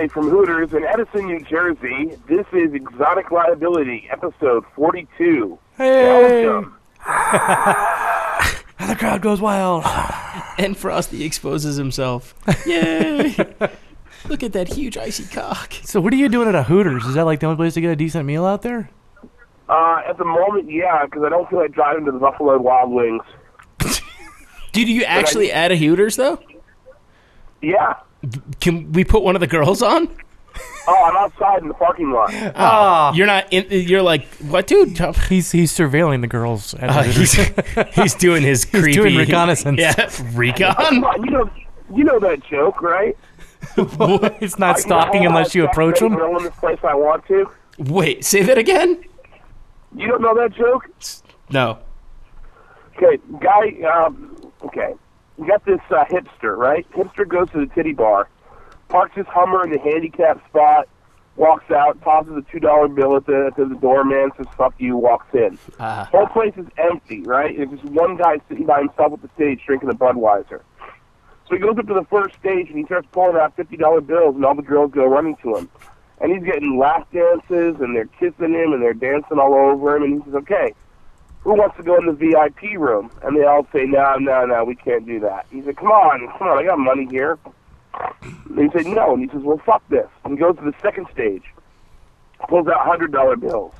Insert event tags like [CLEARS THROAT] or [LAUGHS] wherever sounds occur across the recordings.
Live from Hooters in Edison, New Jersey, this is Exotic Liability, episode 42. Hey! Welcome. [LAUGHS] And the crowd goes wild. And Frosty exposes himself. [LAUGHS] Yay! Look at that huge icy cock. So what are you doing at a Hooters? Is that like the only place to get a decent meal out there? Uh, at the moment, yeah, because I don't feel like driving to the Buffalo Wild Wings. [LAUGHS] Dude, you actually at a Hooters though? Yeah. Can we put one of the girls on? Oh, I'm outside in the parking lot. Ah, You're not. In, you're like what, dude? he's he's surveilling the girls. At Uh, Hooters. he's he's doing his [LAUGHS] creepy doing reconnaissance. Yeah, recon. Come on, you know, you know that joke, right? [LAUGHS] it's not I- stalking I unless you approach sex them. Girl in this place I want to. Wait, say that again. You don't know that joke? No. Okay, guy. Um, okay, you got this uh, hipster, right? Hipster goes to the titty bar, parks his Hummer in the handicap spot, walks out, tosses a two dollar bill at the to the doorman, says "fuck you," walks in. Uh, Whole place is empty, right? There's just one guy sitting by himself at the stage drinking a Budweiser. So he goes up to the first stage and he starts pulling out fifty dollar bills, and all the girls go running to him. And he's getting lap dances, and they're kissing him, and they're dancing all over him. And he says, "Okay, who wants to go in the VIP room?" And they all say, "No, no, no, we can't do that." He said, "Come on, come on, I got money here." And he said, "No," and he says, "Well, fuck this." And he goes to the second stage, pulls out hundred dollar bills.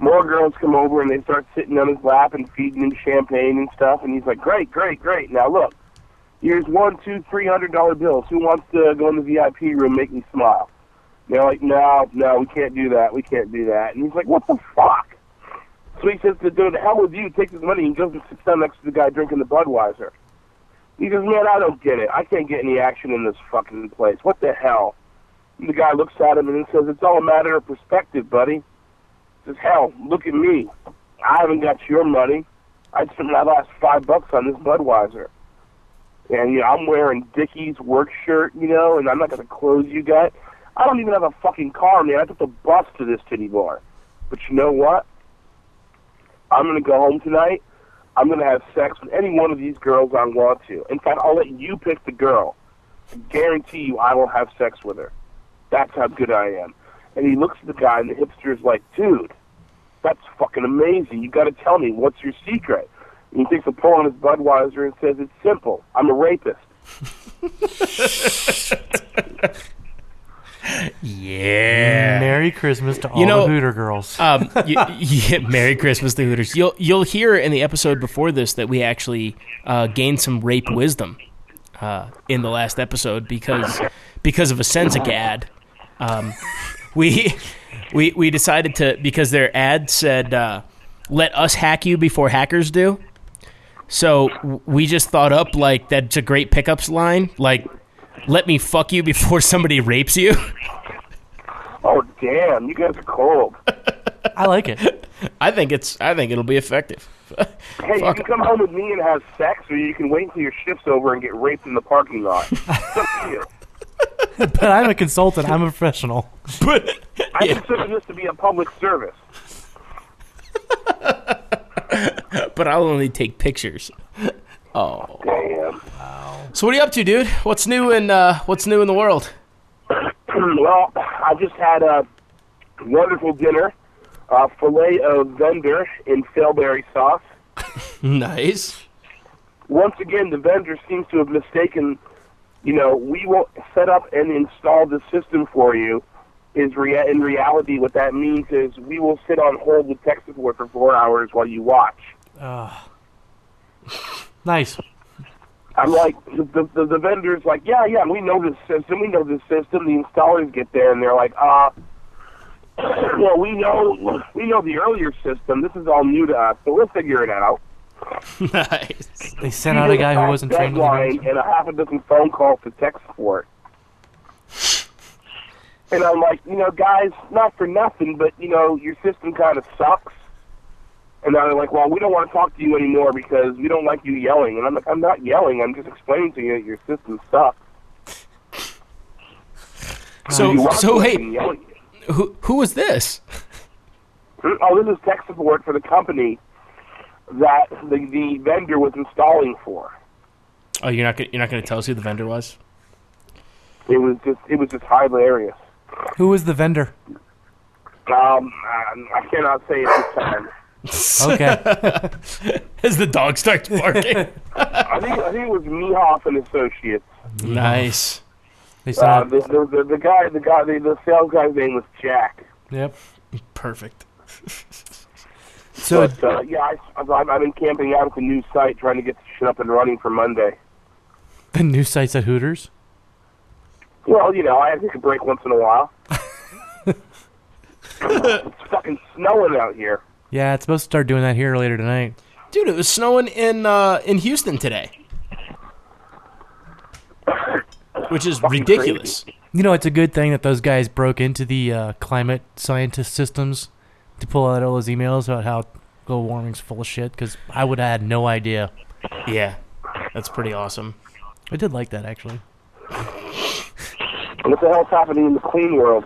More girls come over and they start sitting on his lap and feeding him champagne and stuff. And he's like, "Great, great, great! Now look, here's one, two, three hundred dollar bills. Who wants to go in the VIP room, make me smile?" They're like, "No, no, we can't do that. We can't do that." And he's like, "What the fuck?" So he says to do the hell with you, take his money and goes and sits down next to the guy drinking the Budweiser. He goes, Man, I don't get it. I can't get any action in this fucking place. What the hell? And the guy looks at him and says, It's all a matter of perspective, buddy. He says, Hell, look at me. I haven't got your money. I spent my last five bucks on this Budweiser. And you know, I'm wearing Dickies work shirt, you know, and I'm not going to close you got. I don't even have a fucking car, man. I took the bus to this titty bar. But you know what? I'm gonna go home tonight. I'm gonna have sex with any one of these girls I want to. In fact, I'll let you pick the girl. I guarantee you, I will have sex with her. That's how good I am. And he looks at the guy, and the hipster's like, "Dude, that's fucking amazing. You got to tell me what's your secret." And he takes a pull on his Budweiser and says, "It's simple. I'm a rapist." [LAUGHS] yeah. Merry Christmas to all You know- the Hooter girls. [LAUGHS] Um, y yeah, Merry Christmas to Hooters. You'll you'll hear in the episode before this that we actually uh, gained some rape wisdom uh, in the last episode because because of a Sensic ad. Um, we we we decided to because their ad said uh, "Let us hack you before hackers do." So we just thought up like that's a great pickups line, like "Let me fuck you before somebody rapes you." Oh damn, you guys are cold. I like it. [LAUGHS] I think it's I think it'll be effective. [LAUGHS] Hey, you can come home with me and have sex, or you can wait until your shift's over and get raped in the parking lot. It's up to you. [LAUGHS] But I'm a consultant. I'm a professional. But I Yeah. consider this to be a public service. but I'll only take pictures. Oh. Damn. So what are you up to, dude? What's new in uh, What's new in the world? [CLEARS THROAT] well, I just had a wonderful dinner. Uh, filet of vendor in Failberry sauce. [LAUGHS] [LAUGHS] Nice. Once again, the vendor seems to have mistaken. You know, we will set up and install the system for you. Is rea- in reality what that means is we will sit on hold with tech support for four hours while you watch. [LAUGHS] Nice. I'm like, the, the, the vendor's like, yeah, yeah, we know this system, we know this system. The installers get there and they're like, uh, [CLEARS THROAT] well, we know we know the earlier system. This is all new to us, so we'll figure it out. [LAUGHS] nice. They sent out a guy who wasn't trained. with the and a half a dozen phone calls to tech support. And I'm like, you know, guys, not for nothing, but you know, your system kind of sucks. And now they're like, well, we don't want to talk to you anymore because we don't like you yelling. And I'm like, I'm not yelling. I'm just explaining to you that your system sucks. [LAUGHS] So so hey, fucking yell at you. who who was this? Oh, this is tech support for the company that the, the vendor was installing for. Oh, you're not gonna, you're not going to tell us who the vendor was? It was just it was just hilarious. Who was the vendor? Um, I, I cannot say at this time. Okay. [LAUGHS] As the dog starts barking. [LAUGHS] I think I think it was Mehoff and Associates. nice. They Uh, out. the, the, the, the guy the guy the, the sales guy's name was Jack. Yep. Perfect. So But uh, yeah, I, I've, I've been camping out at the new site trying to get the shit up and running for Monday. the new sites at Hooters. Well, you know, I have to take a break once in a while. [LAUGHS] it's fucking snowing out here. Yeah, it's supposed to start doing that here later tonight. Dude, it was snowing in uh, in Houston today. Which is Fucking ridiculous. You know, it's a good thing that those guys broke into the uh, climate scientist systems to pull out all those emails about how global warming's full of shit. Because I would have had no idea. Yeah. That's pretty awesome. I did like that actually. What the hell's happening in the clean world?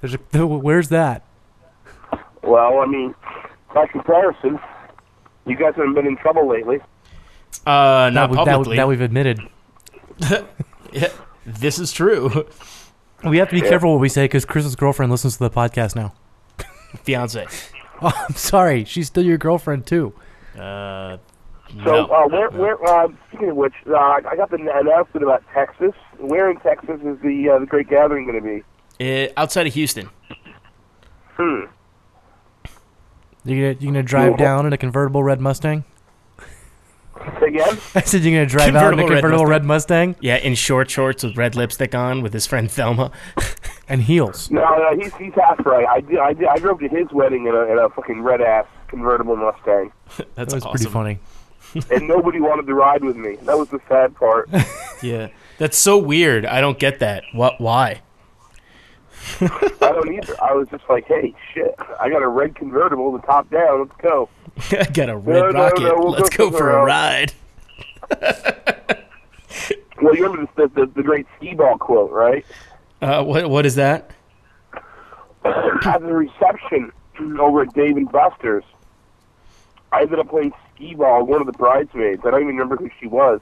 There's a, where's that? Well, I mean, by comparison, you guys haven't been in trouble lately. Uh, not that, we, that, publicly. that we've admitted. [LAUGHS] Yeah, this is true. We have to be careful what we say because Chris's girlfriend listens to the podcast now. Fiance. [LAUGHS] Oh, I'm sorry. She's still your girlfriend too. Uh, So, no. uh, where, where, uh, speaking of which, uh, I got the announcement about Texas. Where in Texas is the uh, the Great Gathering going to be? Uh, outside of Houston. Hmm. You gonna you gonna drive down in a convertible red Mustang? Again? [LAUGHS] I said you're gonna drive out in a Convertible red convertible red Mustang, Yeah, in short shorts with red lipstick on with his friend Thelma. [LAUGHS] and heels. No, no, he's he's half right. I did, I did, I drove to his wedding in a in a fucking red ass convertible Mustang, [LAUGHS] That's That was awesome. pretty funny. and nobody wanted to ride with me. That was the sad part. Yeah. That's so weird. I don't get that. What? Why? [LAUGHS] I don't either. I was just like, hey, shit, I got a red convertible, the top down. Let's go. [LAUGHS] I got a red No, no, rocket. no, we'll Let's go go for a ride. [LAUGHS] Well, you remember the the, the great skee ball quote, right? Uh, what? What is that? [CLEARS THROAT] at the reception over at Dave and Buster's, I ended up playing skee ball with one of the bridesmaids. I don't even remember who she was.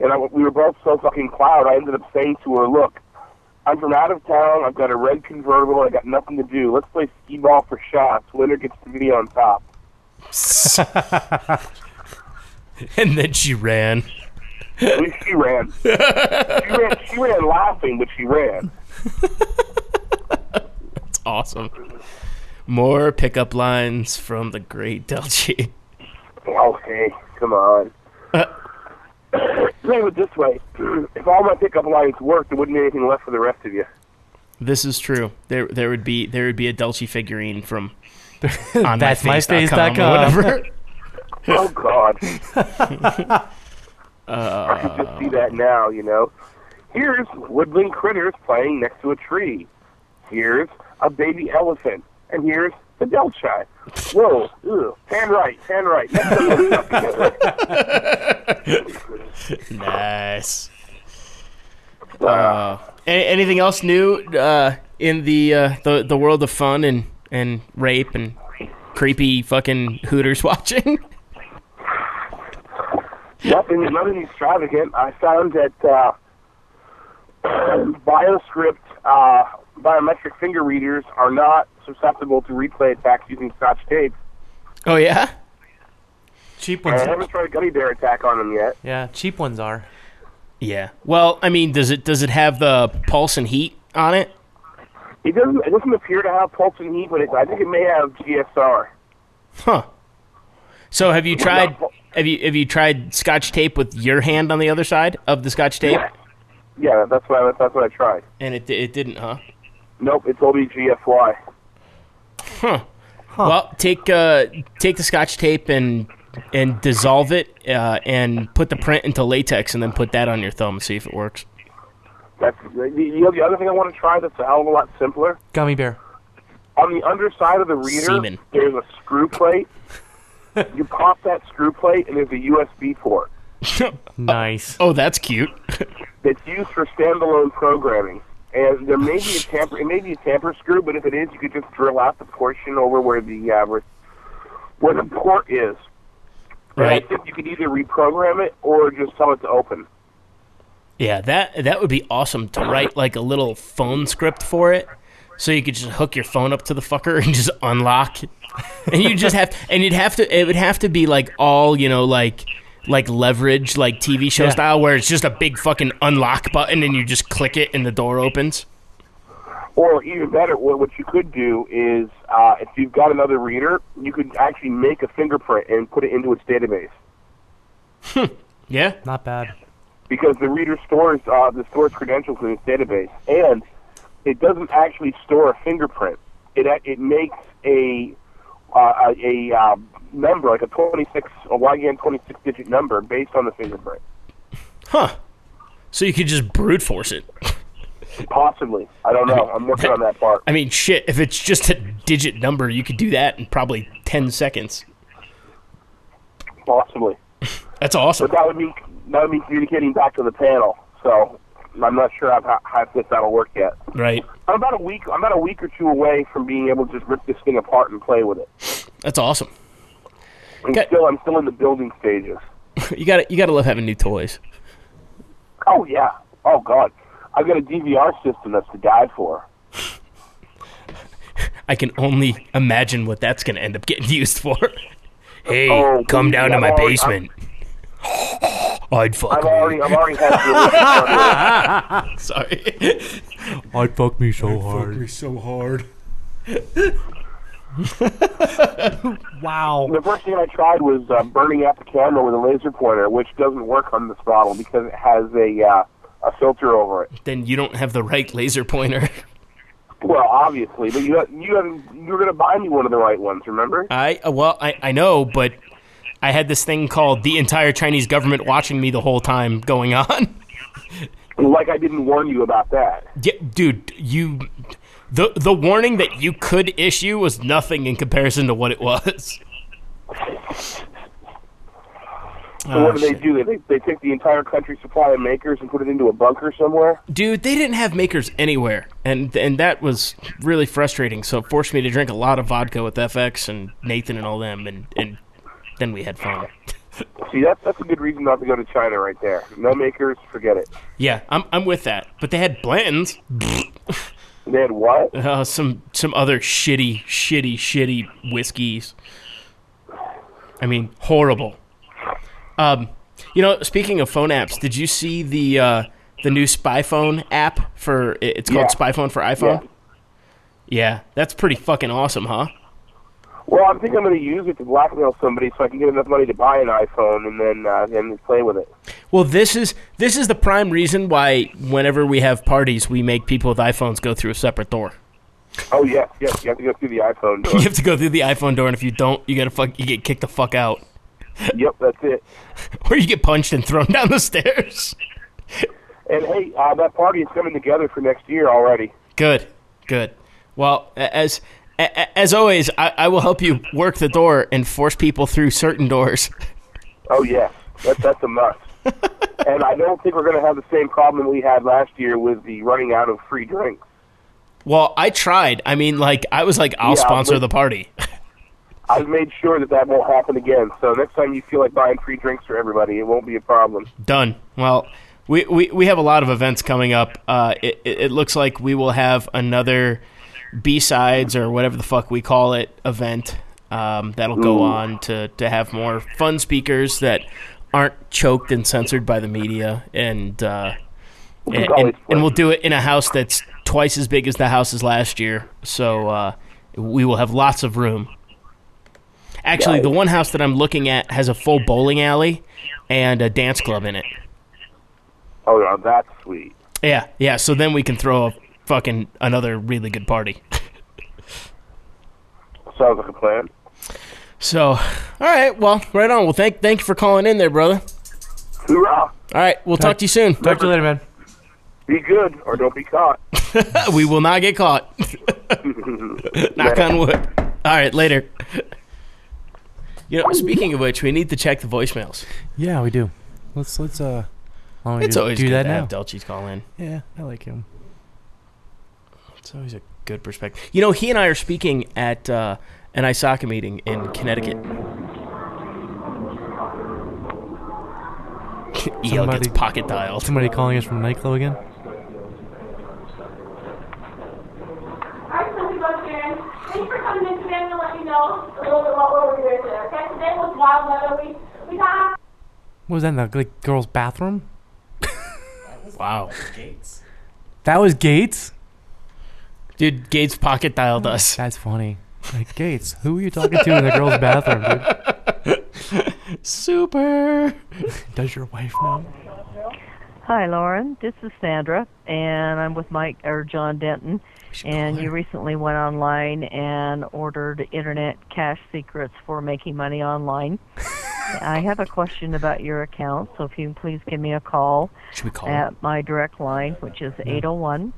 And I, we were both so fucking cloud, I ended up saying to her, look, I'm from out of town. I've got a red convertible. I got nothing to do. Let's play skee ball for shots. Winner gets to be on top. [LAUGHS] and then she ran. At least she ran. [LAUGHS] she ran. She ran laughing, but she ran. That's awesome. More pickup lines from the great Delchi. Okay, come on. Think [COUGHS] of it this way: [CLEARS THROAT] if all my pickup lines worked, there wouldn't be anything left for the rest of you. This is true. There, there would be there would be a Delchi figurine from [LAUGHS] on That's myface.com myface.com. or whatever. [LAUGHS] Oh God! [LAUGHS] I could just see that now. You know, here's woodland critters playing next to a tree. Here's a baby elephant, and here's the Delchi. Whoa! Ew. Pan right, pan right. [LAUGHS] Next to them, nice. Uh, a- anything else new uh, in the uh, the the world of fun and and rape and creepy fucking Hooters [LAUGHS] watching? nothing, nothing extravagant. I found that uh, [CLEARS THROAT] Bioscrypt uh, biometric finger readers are not susceptible to replay attacks using Scotch tape. oh yeah. Cheap ones. I ones. haven't tried a gummy bear attack on them yet. Yeah, cheap ones are. Yeah. Well, I mean, does it does it have the pulse and heat on it? It doesn't. It doesn't appear to have pulse and heat, but it, I think it may have GSR. Huh. So have you tried have you have you tried scotch tape with your hand on the other side of the scotch tape? Yeah, yeah, that's what I, that's what I tried. And it it didn't, huh? Nope, it's OBGFY. me GFY. Huh. Well, take uh, take the scotch tape and and dissolve it uh, and put the print into latex and then put that on your thumb and see if it works. That's the, you know, the other thing I want to try that's a hell of a lot simpler. Gummy bear. On the underside of the reader, Semen. there's a screw plate. [LAUGHS] you pop that screw plate, and there's a USB port [LAUGHS] Nice. Oh, that's cute. [LAUGHS] that's used for standalone programming. And there may be a tamper, it may be a tamper screw, but if it is, you could just drill out the portion over where the uh, where, where the port is. And Right. Think you could either reprogram it or just tell it to open. Yeah, that that would be awesome to write like a little phone script for it, so you could just hook your phone up to the fucker and just unlock, [LAUGHS] and you just have and you'd have to it would have to be like all you know like like leverage like TV show Yeah. style where it's just a big fucking unlock button and you just click it and the door opens. Or even better, what what you could do is, uh, if you've got another reader, you could actually make a fingerprint and put it into its database. Yeah, Not bad. because the reader stores uh, the stores credentials in its database, and it doesn't actually store a fingerprint. It it makes a uh, a, a uh, number like a twenty six a YGN twenty six digit number based on the fingerprint. huh? So you could just brute force it. Possibly, I don't know. I'm working on that part. I mean, shit. If it's just a digit number, you could do that in probably ten seconds. Possibly, That's awesome. but that would mean that would mean communicating back to the panel. So I'm not sure how, how if that'll work yet. Right. I'm about a week. I'm about a week or two away from being able to just rip this thing apart and play with it. That's awesome. I'm Okay. still I'm still in the building stages. [LAUGHS] You got to you got to love having new toys. Oh yeah. Oh god. I've got a DVR system that's to die for. [LAUGHS] I can only imagine what that's going to end up getting [LAUGHS] used for. Hey, Oh, come please, down to I'm my already- basement. I'd fuck I've me. already I've already had Sorry. I'd fuck me so hard. Me so hard. [LAUGHS] Wow. The first thing I tried was uh, burning out the camera with a laser pointer, which doesn't work on this bottle because it has a uh, a filter over it. Then you don't have the right laser pointer. Well, obviously, but you you haven't, you were going to buy me one of the right ones, remember? I well, I I know, but I had this thing called the entire Chinese government watching me the whole time going on. Like I didn't warn you about that. Yeah, dude, you the the warning that you could issue was nothing in comparison to what it was. So Oh, what ah, do they shit. do? They they take the entire country supply of Maker's and put it into a bunker somewhere. Dude, they didn't have Maker's anywhere, and and that was really frustrating. So it forced me to drink a lot of vodka with FX and Nathan and all them, and and then we had fun. See, that's that's a good reason not to go to China, right there. No Maker's, forget it. Yeah, I'm I'm with that. But they had Blanton's, [LAUGHS] They had what? [LAUGHS] uh, some some other shitty, shitty, shitty whiskeys. I mean, horrible. Um, you know, speaking of phone apps, did you see the uh, the new Spy Phone app for? It's called Yeah. Spy Phone for iPhone. Yeah, that's pretty fucking awesome, huh? Well, I think I'm going to use it to blackmail somebody so I can get enough money to buy an iPhone and then uh, and play with it. Well, this is this is the prime reason why whenever we have parties, we make people with iPhones go through a separate door. Oh yes, yes, you have to go through the iPhone [LAUGHS] door. You have to go through the iPhone door, and if you don't, you gotta fuck, you get kicked the fuck out, [LAUGHS] yep, that's it. or you get punched and thrown [LAUGHS] down the stairs. And hey, uh, that party is coming together for next year already. Good, good. Well, as as always, I, I will help you work the door and force people through certain doors. Oh yeah, that's that's a must. [LAUGHS] and I don't think we're going to have the same problem we had last year with the running out of free drinks. Well, I tried. I mean, like I was like, I'll Yeah, sponsor the party. [LAUGHS] I've made sure that that won't happen again. So next time you feel like buying free drinks for everybody, it won't be a problem. Done. Well, we, we, we have a lot of events coming up. Uh, it, it looks like we will have another B sides or whatever the fuck we call it event. Um, that'll go Ooh. on to, to have more fun speakers that aren't choked and censored by the media, and uh, and, and, and we'll do it in a house that's twice as big as the houses last year. So uh, we will have lots of room. Actually, the one house that I'm looking at has a full bowling alley and a dance club in it. Oh, that's sweet. Yeah, yeah. So then we can throw a fucking another really good party. Sounds like a plan. So, all right, well, right on. Well, thank thank you for calling in there, brother. Hoorah! All right, we'll talk to you soon. Talk to you later, man. Be good or don't be caught. [LAUGHS] [LAUGHS] we will not get caught. [LAUGHS] Knock on wood. All right, later. You know, speaking of which, we need to check the voicemails. Yeah, we do. Let's let's uh. why don't we It's do, always do good that to now. have Delchis call in. Yeah, I like him. It's always a good perspective. You know, he and I are speaking at uh, an ISACA meeting in Connecticut. [LAUGHS] EL gets Somebody- pocket dialed. Somebody calling us from the nightclub again? Alright, so we go again. Thanks for coming in today to let you know a little bit about what we're doing today. Okay, today was wild weather. We we got What was that in the like, girl's bathroom? [LAUGHS] Wow. Gates. That was Gates? Dude, Gates pocket dialed us. [LAUGHS] That's funny. Like, Gates, who are you talking to in the girl's bathroom, dude? [LAUGHS] Super. [LAUGHS] Does your wife know? Hi, Lauren. This is Sandra, and I'm with Mike or John Denton. And you recently went online and ordered internet cash secrets for making money online. I have a question about your account, so if you can please give me a call Should we call him? at my direct line, which is 801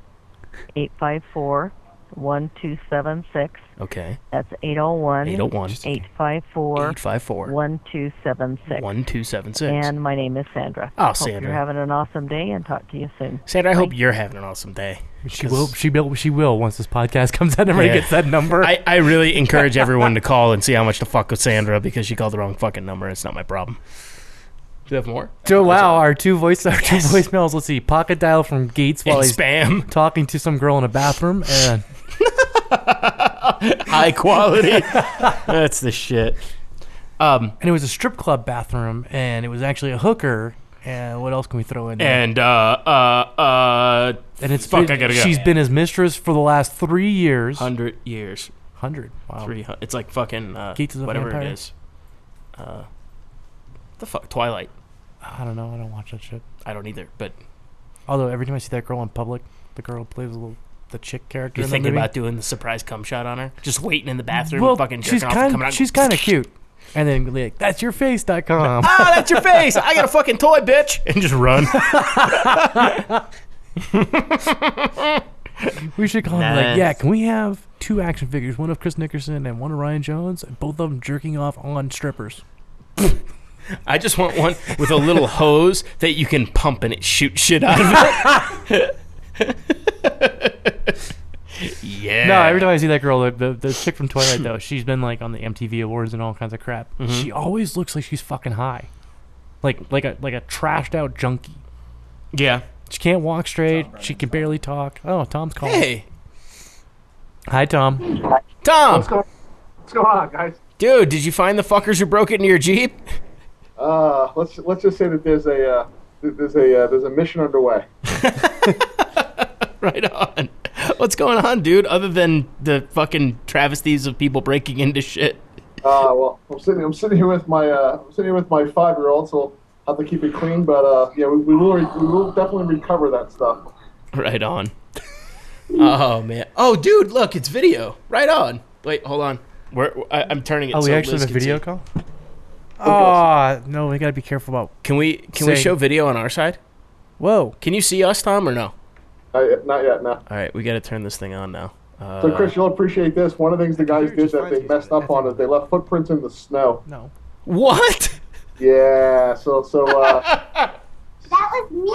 854 1276. Okay. That's 801 801 854 854 1276. 1276. And my name is Sandra. Oh, Hope Sandra. you're having an awesome day and talk to you soon. Sandra, I hope you're having an awesome day. She will. She will. She will once this podcast [LAUGHS] comes out. And everybody Yeah. gets that number. I, I really [LAUGHS] encourage everyone to call and see how much to fuck with Sandra because she called the wrong fucking number. It's not my problem. Do you have more? so wow, our two voice, our two voicemails. Let's see, pocket dial from Gates while And he's spam. talking to some girl in a bathroom, and [LAUGHS] High quality. [LAUGHS] That's the shit. Um, and it was a strip club bathroom, and it was actually a hooker. And what else can we throw in? there? and, uh, uh, uh, and it's fuck, I gotta go. She's been his mistress for the last three years. 100 years. Hundred. Wow. Three hun- It's like fucking, uh, Gates is a whatever it vampire? is. Uh, the fuck? Twilight. I don't know. I don't watch that shit. I don't either, but Although every time I see that girl in public, the girl who plays a little the chick character. you're thinking movie, about doing the surprise cum shot on her? Just waiting in the bathroom, well, fucking she's jerking off, kind. coming out. She's kind of cute. And then like, that's your face.com. [LAUGHS] ah, that's your face. I got a fucking toy, bitch, [LAUGHS] and just run. [LAUGHS] we should call him like, yeah. Can we have two action figures, one of Chris Nickerson and one of Ryan Jones, and both of them jerking off on strippers? I just want one with a little hose that you can pump and it shoot shit out of it. [LAUGHS] yeah. No, every time I see that girl, the, the, the chick from Twilight though, she's been like on the MTV Awards and all kinds of crap. Mm-hmm. She always looks like she's fucking high, like like a like a trashed out junkie. Yeah. She can't walk straight. She can barely talk. Oh, Tom's calling. Hey, Hi, Tom. Tom. What's going, what's going on, guys? Dude, did you find the fuckers who broke into your Jeep? Uh, let's let's just say that there's a uh, there's a uh, there's a mission underway. [LAUGHS] right on. What's going on, dude? Other than the fucking travesties of people breaking into shit. Uh, well, I'm sitting I'm sitting here with my uh, I'm sitting here with my five year old, so I'll have to keep it clean. But uh, yeah, we, we will re- we will definitely recover that stuff. Right on. Oh man. Oh, dude, look, it's video. Right on. Wait, hold on. We're, I, I'm turning it. Oh, so we actually Liz have a video see. call. Oh no, we gotta be careful about. Can we can we Say- show video on our side? Whoa. Can you see us, Tom, or no? Not yet, not yet, no. All right, we got to turn this thing on now. Uh, So Chris, you'll appreciate this. One of the things the guys did that they messed up on is they left footprints in the snow. No. what? Yeah, so so uh, [LAUGHS] that was me,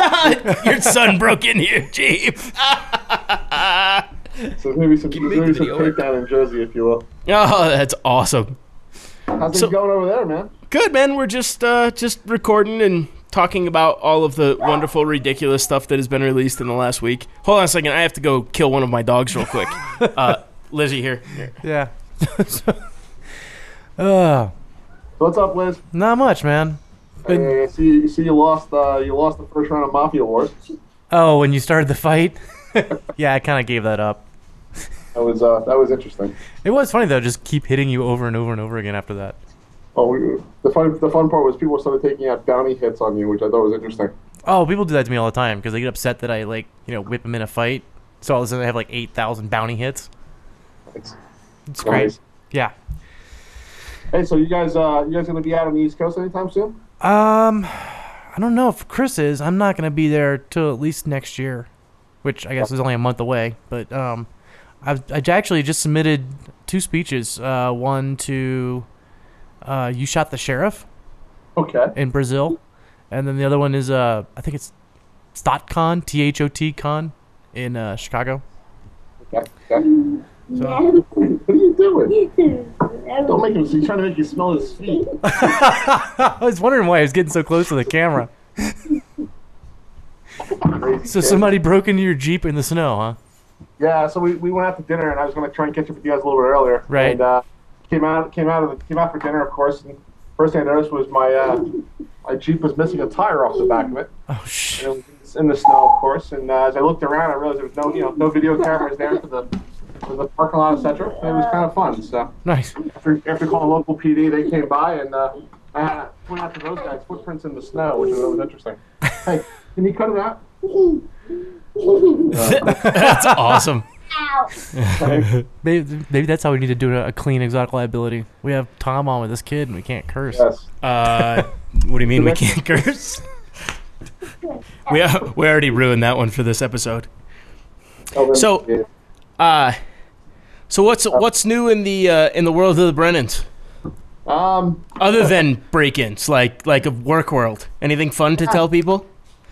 Dad. Your son broke in here, Jeep. so maybe some Can you maybe some the video work? takedown in Jersey, if you will. Oh, that's awesome. How's things So- going over there, man? Good man. We're just uh, just recording and talking about all of the wonderful, ridiculous stuff that has been released in the last week. Hold on a second. I have to go kill one of my dogs real quick. [LAUGHS] Uh, Lizzie here. Here. Yeah. [LAUGHS] uh, What's up, Liz? not much, man. Been- Hey, see see you lost uh, you lost the first round of Mafia Wars. Oh, when you started the fight? [LAUGHS] yeah, I kind of gave that up. That was uh, that was interesting. It was funny though, just keep hitting you over and over and over again after that. Oh, we, the fun the fun part was people started taking out bounty hits on you, which I thought was interesting. Oh, people do that to me all the time because they get upset that I like you know whip them in a fight. So all of a sudden I have like eight thousand bounty hits. It's, It's great. Nice. Yeah. Hey, so you guys, uh, you guys gonna be out on the East Coast anytime soon? Um, I don't know if Chris is. I'm not gonna be there till at least next year, which I guess is only a month away. But um, I've I actually just submitted two speeches. Uh, one to uh, you shot the sheriff Okay. in Brazil, and then the other one is uh, I think it's THOTCON, T H O T Con, in uh, Chicago. Okay. okay. So What are you doing? Don't make him. He's trying to make you smell his feet. [LAUGHS] [LAUGHS] I was wondering why I was getting so close to the camera. So somebody broke into your Jeep in the snow, huh? Yeah, so we, we went out to dinner, and I was going to try and catch up with you guys a little bit earlier. Right. And uh, came out came out of the, came out for dinner, of course. And first thing I noticed was my uh, my Jeep was missing a tire off the back of it. Oh shit. And it was in the snow, of course. And uh, as I looked around, I realized there was no you know no video cameras there for the for the parking lot, etc. It was kind of fun. So Nice. after after calling local PD, they came by and uh, I had to point out to those guys footprints in the snow, which was, was interesting. [LAUGHS] Hey, can you cut it out? [LAUGHS] That's awesome. Maybe, maybe that's how we need to do a, a clean exotic liability. We have Tom on with this kid, and we can't curse. Yes. Uh, what do you mean we can't curse? [LAUGHS] we uh, we already ruined that one for this episode. Oh, So- yeah. Uh so what's what's new in the uh, in the world of the Brennans um, other than break-ins like like a work world? Anything fun to tell people?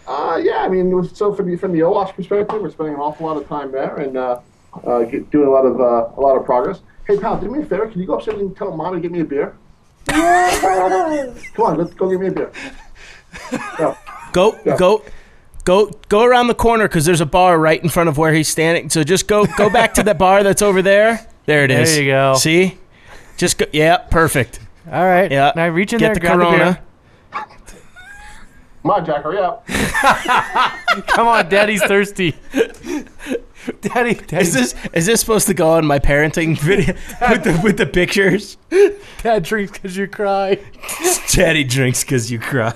Uh, yeah, I mean, so from the from the OWASP perspective, we're spending an awful lot of time there and uh, uh, get, doing a lot of uh, a lot of progress. Hey, pal, do me a favor. Can you go upstairs and tell mom to get me a beer? [LAUGHS] Come on, let's go get me a beer. Go. Go go go go around the corner because there's a bar right in front of where he's standing. So just go go back to the [LAUGHS] bar that's over there. There it is. There is. you go. See, just go. Yeah, perfect. All right. Yeah. Now reach in Get there, the grab the Corona. Beer. Come on, Jack, hurry up. [LAUGHS] Come on, Daddy's thirsty. Daddy, Daddy, Is this is this supposed to go on my parenting video with the with the pictures? Dad drinks because you cry. Daddy drinks because you cry.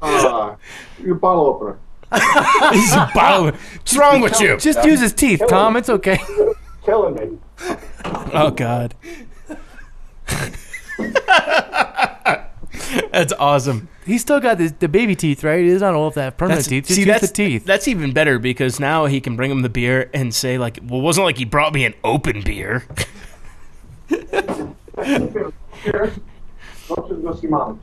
Uh, your bottle opener. [LAUGHS] He's a bottle. What's wrong with you? Just use his teeth, Tom. It's okay. Killing me. Oh God. [LAUGHS] [LAUGHS] That's awesome. He's still got the, the baby teeth, right? He doesn't all if they have permanent That's, teeth. Just see, use that's the teeth. That's even better because now he can bring him the beer and say like, "Well, it wasn't like he brought me an open beer." Here. Go upstairs and go see mom.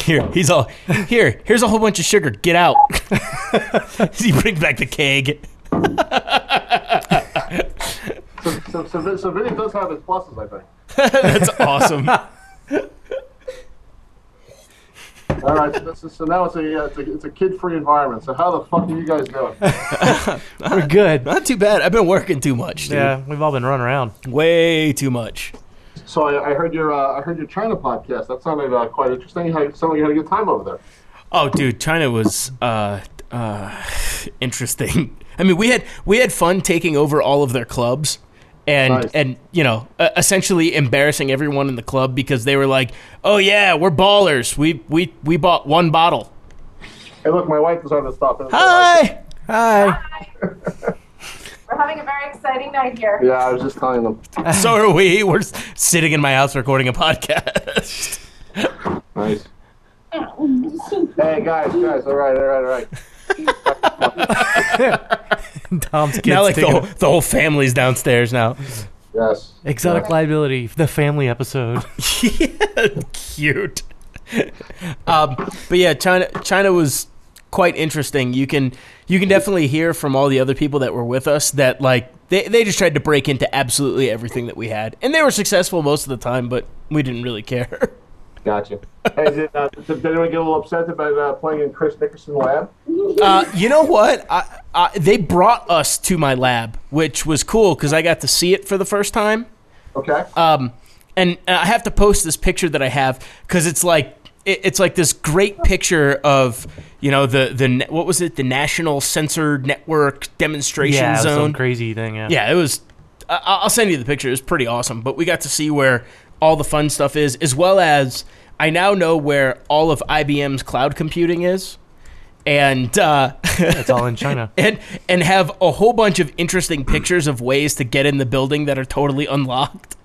Here, he's all here. Here's a whole bunch of sugar. Get out. [LAUGHS] he brings back the keg. So, so, so, Vin- so Vinny does have his pluses, I think. [LAUGHS] That's awesome. All right, so, this is, so now it's a, uh, it's a it's a kid-free environment. So how the fuck are you guys doing? [LAUGHS] We're good. Not too bad. I've been working too much, dude. Yeah, we've all been running around. Way too much. So I, I heard your uh, I heard your China podcast. That sounded uh, quite interesting. How, it sounded like you had a good time over there. Oh, dude, China was uh, uh, [LAUGHS] interesting. I mean, we had we had fun taking over all of their clubs, and Nice. and you know, uh, essentially embarrassing everyone in the club because they were like, "Oh yeah, we're ballers. We we we bought one bottle." Hey, look, my wife is on the stop. Hi. Hi. We're having a very exciting night here. Yeah, I was just telling them. [LAUGHS] so are we. We're s- sitting in my house recording a podcast. Nice. [LAUGHS] hey guys, guys, all right, all right, all right. [LAUGHS] [LAUGHS] Tom's kids now, like the whole, the whole family's downstairs now. Yes. exotic liability, the family episode. yeah, [LAUGHS] cute. um, but yeah, China China was quite interesting. You can you can definitely hear from all the other people that were with us that like they they just tried to break into absolutely everything that we had, and they were successful most of the time, but we didn't really care. [LAUGHS] Gotcha. Hey, did, uh, did anyone get a little upset about uh, playing in Chris Nickerson lab? Uh, you know what? I, I, they brought us to my lab, which was cool because I got to see it for the first time. Okay. Um, and I have to post this picture that I have because it's like it, it's like this great picture of you know the the what was it the National Sensor Network demonstration yeah, it was some zone. crazy thing. Yeah. Yeah, it was. I- I'll send you the picture. It was pretty awesome. But we got to see where all the fun stuff is, as well as I now know where all of IBM's cloud computing is, and uh, It's all in China. [LAUGHS] and and have a whole bunch of interesting pictures of ways to get in the building that are totally unlocked.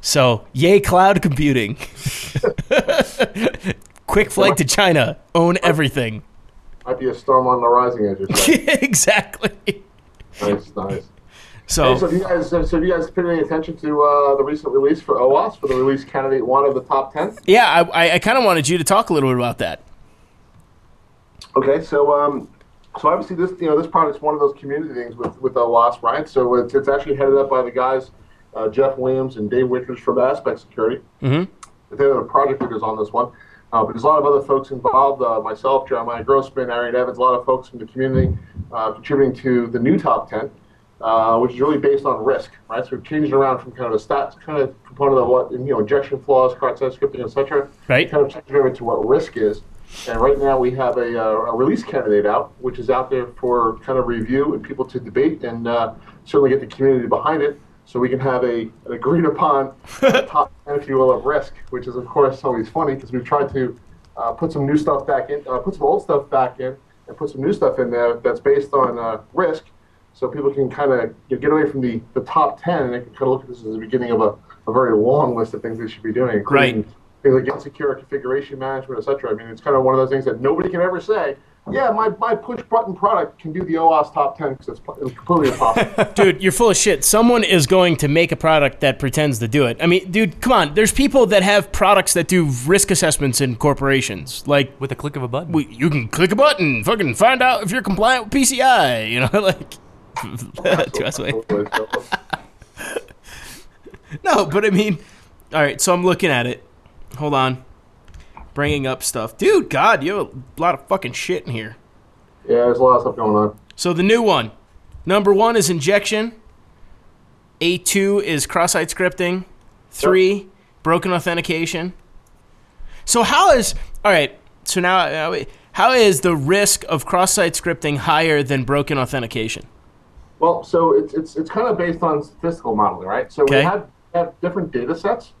So, yay cloud computing. [LAUGHS] Quick flight to China. Own everything. Might be a storm on the rising, edge. you're [LAUGHS] exactly. nice, nice. So, Hey, so have you guys, so have you guys paid any attention to uh, the recent release for OWASP for the release candidate one of the top ten? yeah, I, I, I kind of wanted you to talk a little bit about that. Okay, so um, so obviously this you know this product's one of those community things with with OWASP, right? So it's, it's actually headed up by the guys uh, Jeff Williams and Dave Wichers from Aspect Security. Mhm. They're the project leaders on this one. Uh, but there's a lot of other folks involved. Uh, myself, Jeremiah Grossman, Arian Evans, a lot of folks from the community uh, contributing to the new top ten, uh, which is really based on risk, right? So we've changed around from kind of a stats kind of component of what you know injection flaws, cross-site scripting, etc. Right. Kind of changed over to what risk is. And right now we have a, uh, a release candidate out, which is out there for kind of review and people to debate and uh, certainly get the community behind it so we can have a, an agreed upon [LAUGHS] top 10, if you will, of risk, which is, of course, always funny because we've tried to uh, put some new stuff back in, uh, put some old stuff back in, and put some new stuff in there that's based on uh, risk so people can kind of you know, get away from the, the top 10 and they can kind of look at this as the beginning of a, a very long list of things they should be doing, including Right. things like insecure configuration management, etc. I mean, it's kind of one of those things that nobody can ever say, yeah, my, my push button product can do the OWASP top 10 because it's, pl- it's completely impossible. [LAUGHS] Dude, you're full of shit. Someone is going to make a product that pretends to do it. I mean, dude, come on. There's people that have products that do risk assessments in corporations. Like, With a click of a button. we, you can click a button, fucking find out if you're compliant with PCI. You know, [LAUGHS] like. [LAUGHS] Trust me. [LAUGHS] No, but I mean, all right. So I'm looking at it. Hold on, bringing up stuff, dude. God, you have a lot of fucking shit in here. yeah, there's a lot of stuff going on. So the new one, number one is injection. A two is cross-site scripting. Three, broken authentication. So how is all right? So now, how is the risk of cross-site scripting higher than broken authentication? Well, so it's, it's, it's kind of based on statistical modeling, right? So Okay. we have, have different data sets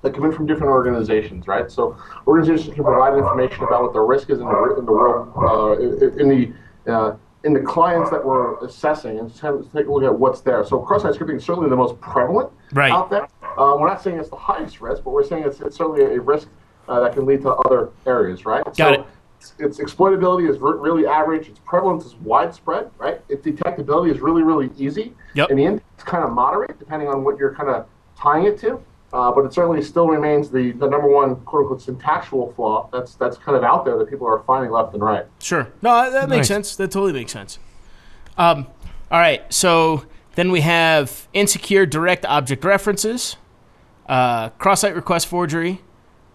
that come in from different organizations, right? So organizations can provide information about what the risk is in the, in the world, uh, in, in the uh, in the clients that we're assessing, and take a look at what's there. So cross-site scripting is certainly the most prevalent Right. out there. Uh, we're not saying it's the highest risk, but we're saying it's, it's certainly a risk uh, that can lead to other areas, right? Got so it. Its, its exploitability is re- really average. Its prevalence is widespread, right? Its detectability is really, really easy. Yep. And the index is kind of moderate, depending on what you're kind of tying it to. Uh, but it certainly still remains the, the number one quote unquote syntactical flaw that's that's kind of out there that people are finding left and right. Sure. No, that makes Nice. sense. That totally makes sense. Um, all right. So then we have insecure direct object references, uh, cross-site request forgery,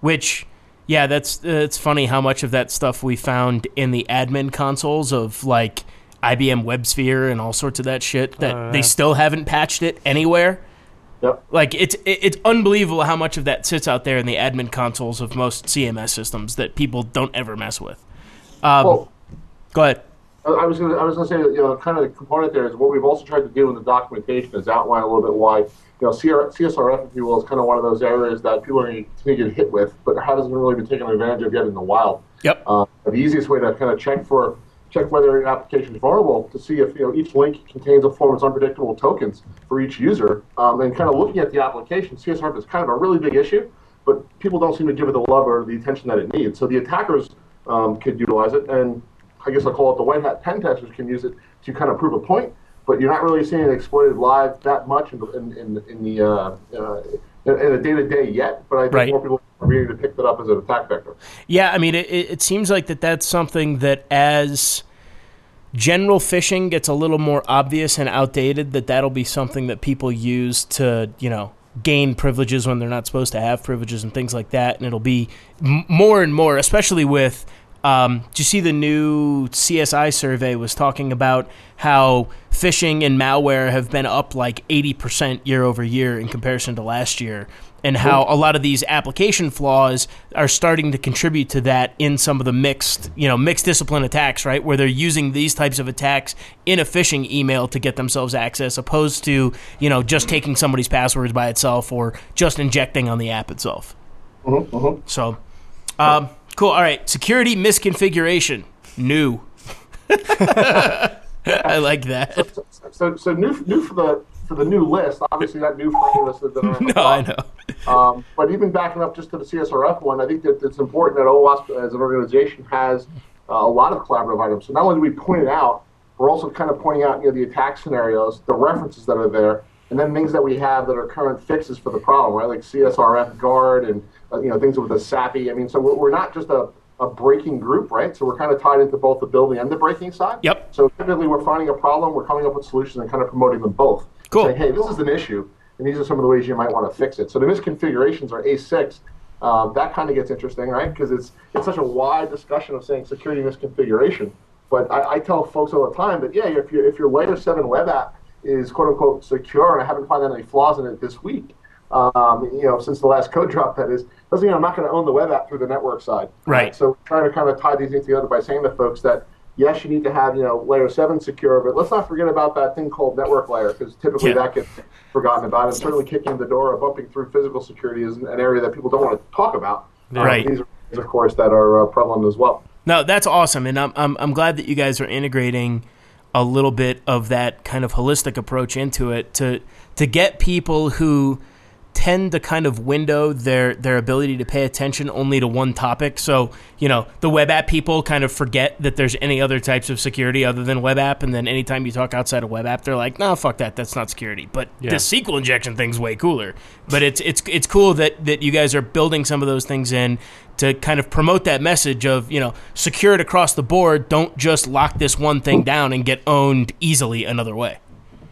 which, yeah, that's uh, it's funny how much of that stuff we found in the admin consoles of like IBM WebSphere and all sorts of that shit that Oh, they still haven't patched it anywhere. Yep. Like it's it's unbelievable how much of that sits out there in the admin consoles of most CMS systems that people don't ever mess with. Um, Well, go ahead. I I was gonna, I was gonna say, that, you know, kind of the component there is what we've also tried to do in the documentation is outline a little bit why, you know, CR, CSRF, if you will, is kind of one of those areas that people are going to get hit with, but hasn't really been taken advantage of yet in the wild. Yep. Uh, the easiest way to kind of check for check whether an application is vulnerable to see if you know each link contains a form of unpredictable tokens for each user, um, and kind of looking at the application, CSRF is kind of a really big issue, but people don't seem to give it the love or the attention that it needs. So the attackers um, could utilize it, and I guess I'll call it the white hat pen testers can use it to kind of prove a point. But you're not really seeing it exploited live that much in, in, in, in the uh, uh, in, the day to day yet. But I think Right. more people are beginning to pick that up as an attack vector. Yeah, I mean, it, it it seems like that that's something that as general phishing gets a little more obvious and outdated, that that'll be something that people use to, you know, gain privileges when they're not supposed to have privileges and things like that. And it'll be m- more and more, especially with. Um, did you see the new CSI survey was talking about how phishing and malware have been up like 80% year over year in comparison to last year? and how a lot of these application flaws are starting to contribute to that in some of the mixed, you know, mixed discipline attacks, right? Where they're using these types of attacks in a phishing email to get themselves access, opposed to, you know, just taking somebody's passwords by itself or just injecting on the app itself. So, um, cool. All right, security misconfiguration. New. [LAUGHS] I like that. So, so new, new for the for the new list. Obviously, not new for any lists that are on the [LAUGHS] No, I know. Um, but even backing up just to the CSRF one, I think that it's important that OWASP as an organization has uh, a lot of collaborative items. So not only do we point it out, we're also kind of pointing out you know the attack scenarios, the references that are there, and then things that we have that are current fixes for the problem, right? Like CSRF guard and you know things with the ESAPI. I mean, so we're, we're not just a a breaking group, right? So we're kind of tied into both the building and the breaking side. Yep. So typically, we're finding a problem, we're coming up with solutions, and kind of promoting them both. Cool. Saying, hey, this is an issue, and these are some of the ways you might want to fix it. So the misconfigurations are A6. Um, that kind of gets interesting, right? Because it's it's such a wide discussion of saying security misconfiguration. But I, I tell folks all the time that yeah, if your if your layer seven web app is quote unquote secure, and I haven't found any flaws in it this week, um, you know, since the last code drop, that is, doesn't mean I'm not going to own the web app through the network side. Right. So trying to kind of tie these things together by saying to folks that yes, you need to have you know layer seven secure, but let's not forget about that thing called network layer because typically Yeah. that gets forgotten about. And certainly kicking the door or bumping through physical security is an area that people don't want to talk about. Right. These are things, of course, that are uh, prevalent as well. No, that's awesome, and I'm, I'm I'm glad that you guys are integrating a little bit of that kind of holistic approach into it to to get people who tend to kind of window their their ability to pay attention only to one topic. So, you know, the web app people kind of forget that there's any other types of security other than web app and then anytime you talk outside of web app, they're like, "No, fuck that. That's not security." But Yeah. the SQL injection thing's way cooler. But it's it's it's cool that that you guys are building some of those things in to kind of promote that message of, you know, secure it across the board. Don't just lock this one thing down and get owned easily another way.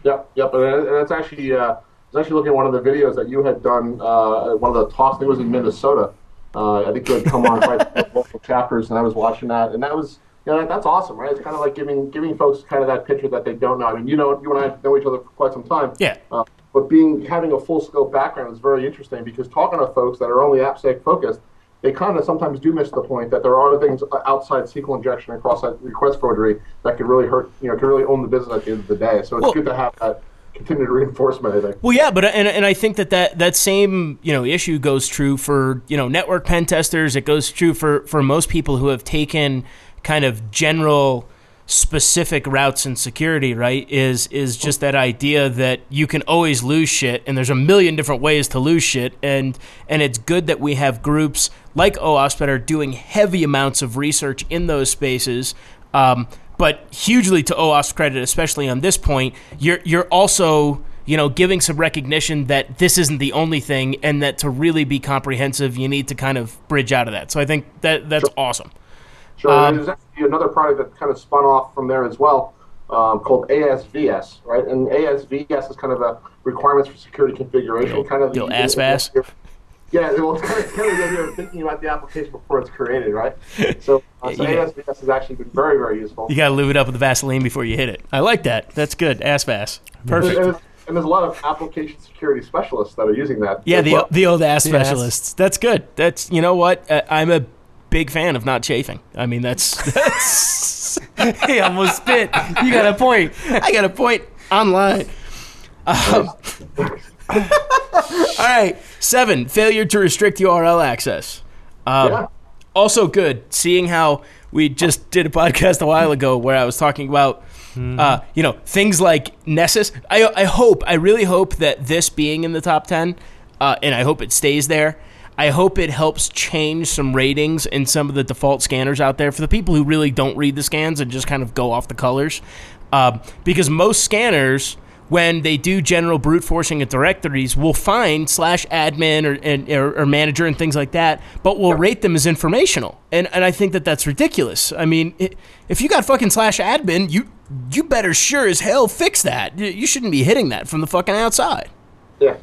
Yep, yep, and, that's actually uh, I was actually looking at one of the videos that you had done. Uh, one of the talks. I think it was in Minnesota. Uh, I think you had come on quite [LAUGHS] local chapters, and I was watching that, and that was you know that, that's awesome, right? It's kind of like giving giving folks kind of that picture that they don't know. I mean, you know, you and I know each other for quite some time. Yeah. Uh, but being having a full scope background is very interesting because talking to folks that are only AppSec focused, they kind of sometimes do miss the point that there are things outside SQL injection and cross-site request forgery that could really hurt, you know, could really own the business at the end of the day. So it's Well- good to have that continued reinforcement. I think. Well, yeah, but and, and I think that, that that same you know issue goes true for you know network pen testers. It goes true for for most people who have taken kind of general specific routes in security. Right? Is is just that idea that you can always lose shit, and there's a million different ways to lose shit, and and it's good that we have groups like OWASP that are doing heavy amounts of research in those spaces. Um, but hugely to OWASP credit, especially on this point, you're you're also you know giving some recognition that this isn't the only thing, and that to really be comprehensive, you need to kind of bridge out of that. So I think that that's awesome. Sure. Um, There's actually another product that kind of spun off from there as well, um, called ASVS, right? And ASVS is kind of a requirements for security configuration, kind of Yo, the- ASVAS? Yeah, well, it's kind of, kind of the idea of thinking about the application before it's created, right? [LAUGHS] So, uh, so Yeah, yeah. ASVS has actually been very, very useful. You got to lube it up with the Vaseline before you hit it. I like that. That's good. Ass Vass. And, Perfect. and, there's- and there's a lot of application security specialists that are using that. Yeah, the well. the old ass The ass. specialists. That's good. That's you know what? Uh, I'm a big fan of not chafing. I mean, that's [LAUGHS] that's. [LAUGHS] Hey, I almost spit. You got a point. I got a point online. Um, [LAUGHS] all right, seven failure to restrict URL access. Um, Yeah. Also good seeing how we just did a podcast a while ago where I was talking about. Uh, you know things like Nessus. I, I hope, I really hope that this being in the top ten, uh, and I hope it stays there. I hope it helps change some ratings in some of the default scanners out there for the people who really don't read the scans and just kind of go off the colors. Um, because most scanners, when they do general brute forcing at directories, will find slash admin or, and, or, or manager and things like that, but will rate them as informational. And, and I think that that's ridiculous. I mean, i if you got fucking slash admin, you you better sure as hell fix that. You- You shouldn't be hitting that from the fucking outside. Yeah.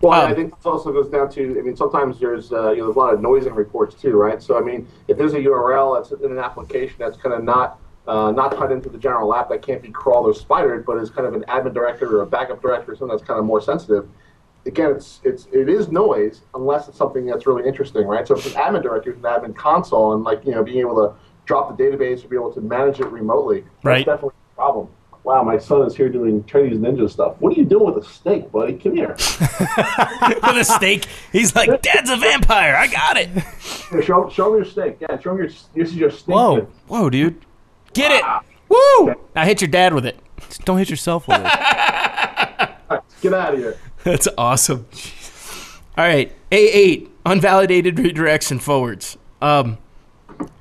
Well, Um, I think this also goes down to. I mean, sometimes there's uh, you know there's a lot of noise in reports too, right? So I mean, if there's a URL that's in an application that's kind of not uh, not tied into the general app that can't be crawled or spidered, but is kind of an admin directory or a backup directory or something that's kind of more sensitive. Again, it's it's it is noise unless it's something that's really interesting, right? So if it's an admin directory, it's an admin console, and like you know being able to drop the database or be able to manage it remotely, Right. that's definitely a problem. Wow, my son is here doing Chinese ninja stuff. What are you doing with a snake, buddy? Come here. [LAUGHS] With a stake, he's like, Dad's a vampire. I got it. Here, show, show me your snake. Yeah, show me your. This is your snake. Whoa, whoa, dude. Get it. Woo! Now hit your dad with it. Just don't hit yourself with it. [LAUGHS] Get out of here. That's awesome. All right, A8 unvalidated redirects and forwards. Um,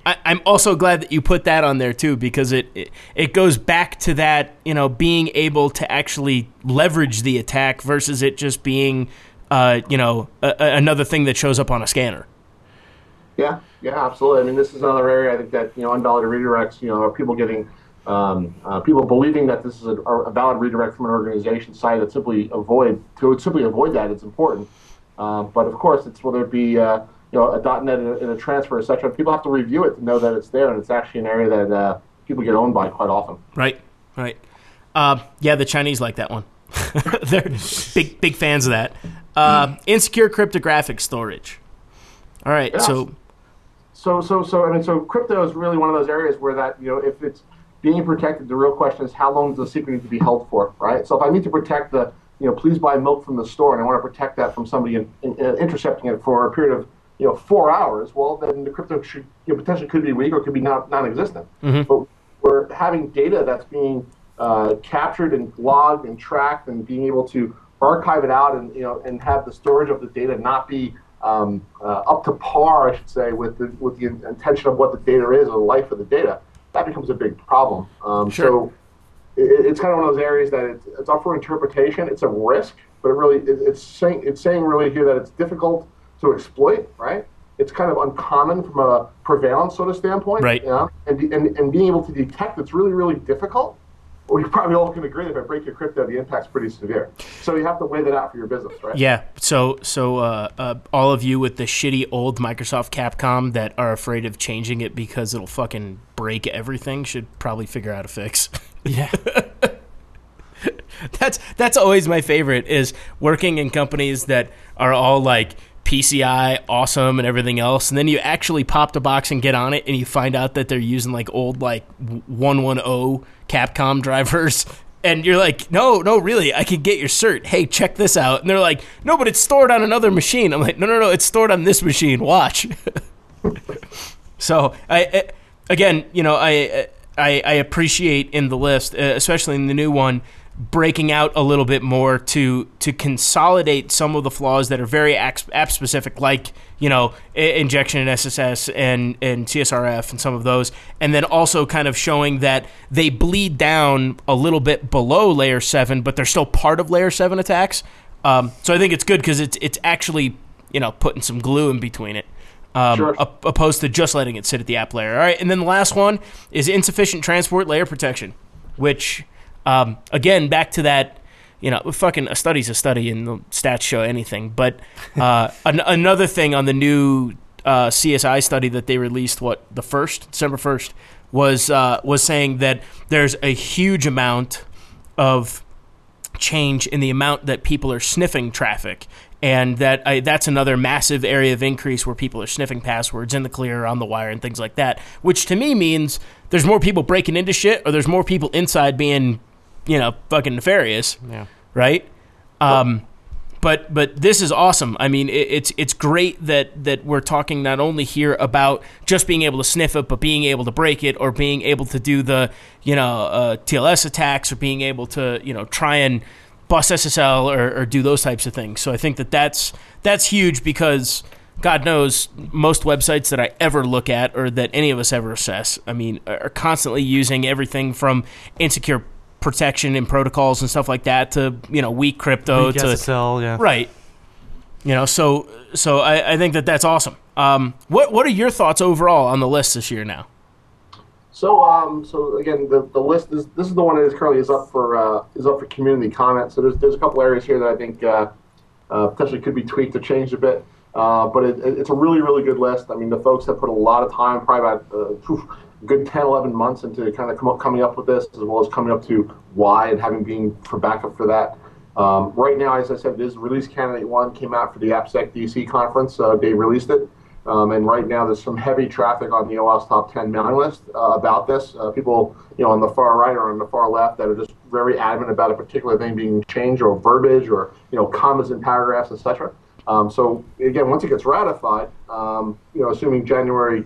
I, I'm also glad that you put that on there too because it, it it goes back to that you know being able to actually leverage the attack versus it just being uh, you know a, a- another thing that shows up on a scanner. Yeah, yeah, absolutely. I mean, this is another area I think that you know unvalidated redirects. You know, are people getting um, uh, people believing that this is a, a valid redirect from an organization site that simply avoid to simply avoid that. It's important, um, but of course, it's whether it be uh, you know a .NET and a, transfer, etc. People have to review it to know that it's there, and it's actually an area that uh, people get owned by quite often. Right, right. Uh, yeah, the Chinese like that one. [LAUGHS] They're big big fans of that. Uh, insecure cryptographic storage. All right, Yeah. so So, so, so, I mean, so crypto is really one of those areas where that, you know, if it's being protected, the real question is how long does the secret need to be held for, right? So if I need to protect the, you know, please buy milk from the store and I want to protect that from somebody in, in, uh, intercepting it for a period of, you know, four hours, well, then the crypto should, you know, potentially could be weak or could be non, non-existent. But we're having data that's being uh, captured and logged and tracked and being able to archive it out and, you know, and have the storage of the data not be um, uh, up to par, I should say, with the with the intention of what the data is or the life of the data, that becomes a big problem. Um, So it, it's kind of one of those areas that it's, it's up for interpretation. It's a risk, but it really it, it's saying it's saying really here that it's difficult to exploit, right? It's kind of uncommon from a prevalence sort of standpoint, Right. You know? and, and and being able to detect it's really really difficult. Well, you probably all can agree that if I break your crypto, the impact's pretty severe. So you have to weigh that out for your business, right? Yeah. So so uh, uh, all of you with the shitty old Microsoft CAPICOM that are afraid of changing it because it'll fucking break everything should probably figure out a fix. Yeah. [LAUGHS] that's that's always my favorite is working in companies that are all like PCI awesome and everything else, and then you actually pop the box and get on it, and you find out that they're using like old like 110 CAPICOM drivers. [LAUGHS] And you're like, no, no, really, I can get your cert. Hey, check this out. And they're like, no, but it's stored on another machine. I'm like, no, no, no, it's stored on this machine. Watch. [LAUGHS] So I, I again, you know, I, I I appreciate in the list, uh, especially in the new one, breaking out a little bit more to to consolidate some of the flaws that are very app specific, like you know injection and XSS and and CSRF and some of those, and then also kind of showing that they bleed down a little bit below layer seven, but they're still part of layer seven attacks. Um, so I think it's good because it's it's actually you know putting some glue in between it um, Sure. op- opposed to just letting it sit at the app layer. All right, and then the last one is insufficient transport layer protection, which um, again back to that. You know, fucking a study's a study, and the stats show anything. But [LAUGHS] uh, an- another thing on the new uh, CSI study that they released, what the first December first, was uh, was saying that there's a huge amount of change in the amount that people are sniffing traffic. And that I, that's another massive area of increase where people are sniffing passwords in the clear, on the wire, and things like that. Which to me means there's more people breaking into shit, or there's more people inside being, you know, fucking nefarious, Yeah. right? Um, but but this is awesome. I mean, it, it's it's great that that we're talking not only here about just being able to sniff it, but being able to break it, or being able to do the you know uh, TLS attacks, or being able to you know try and bust SSL or, or do those types of things. So I think that that's that's huge because God knows most websites that I ever look at or that any of us ever assess, I mean, are constantly using everything from insecure protection and protocols and stuff like that to you know weak crypto Weak to SSL, yeah. right. You know, so so I, I think that that's awesome. Um, what what are your thoughts overall on the list this year now? So, um, so again, the, the list is this is the one that is currently is up for uh, is up for community comment. So there's there's a couple areas here that I think uh, uh, potentially could be tweaked or changed a bit. Uh, but it, it- it's a really really good list. I mean, the folks have put a lot of time, probably about uh, phew, a good 10, 11 months into kind of up, coming up with this, as well as coming up to why and having been for backup for that. Um, right now, as I said, this release candidate one came out for the AppSec DC conference. Uh, they released it. Um, and right now, there's some heavy traffic on the OWASP top 10 mailing list uh, about this. Uh, people, you know, on the far right or on the far left that are just very adamant about a particular thing being changed or verbiage or, you know, commas in paragraphs, etc. Um, so again, once it gets ratified, um, you know, assuming January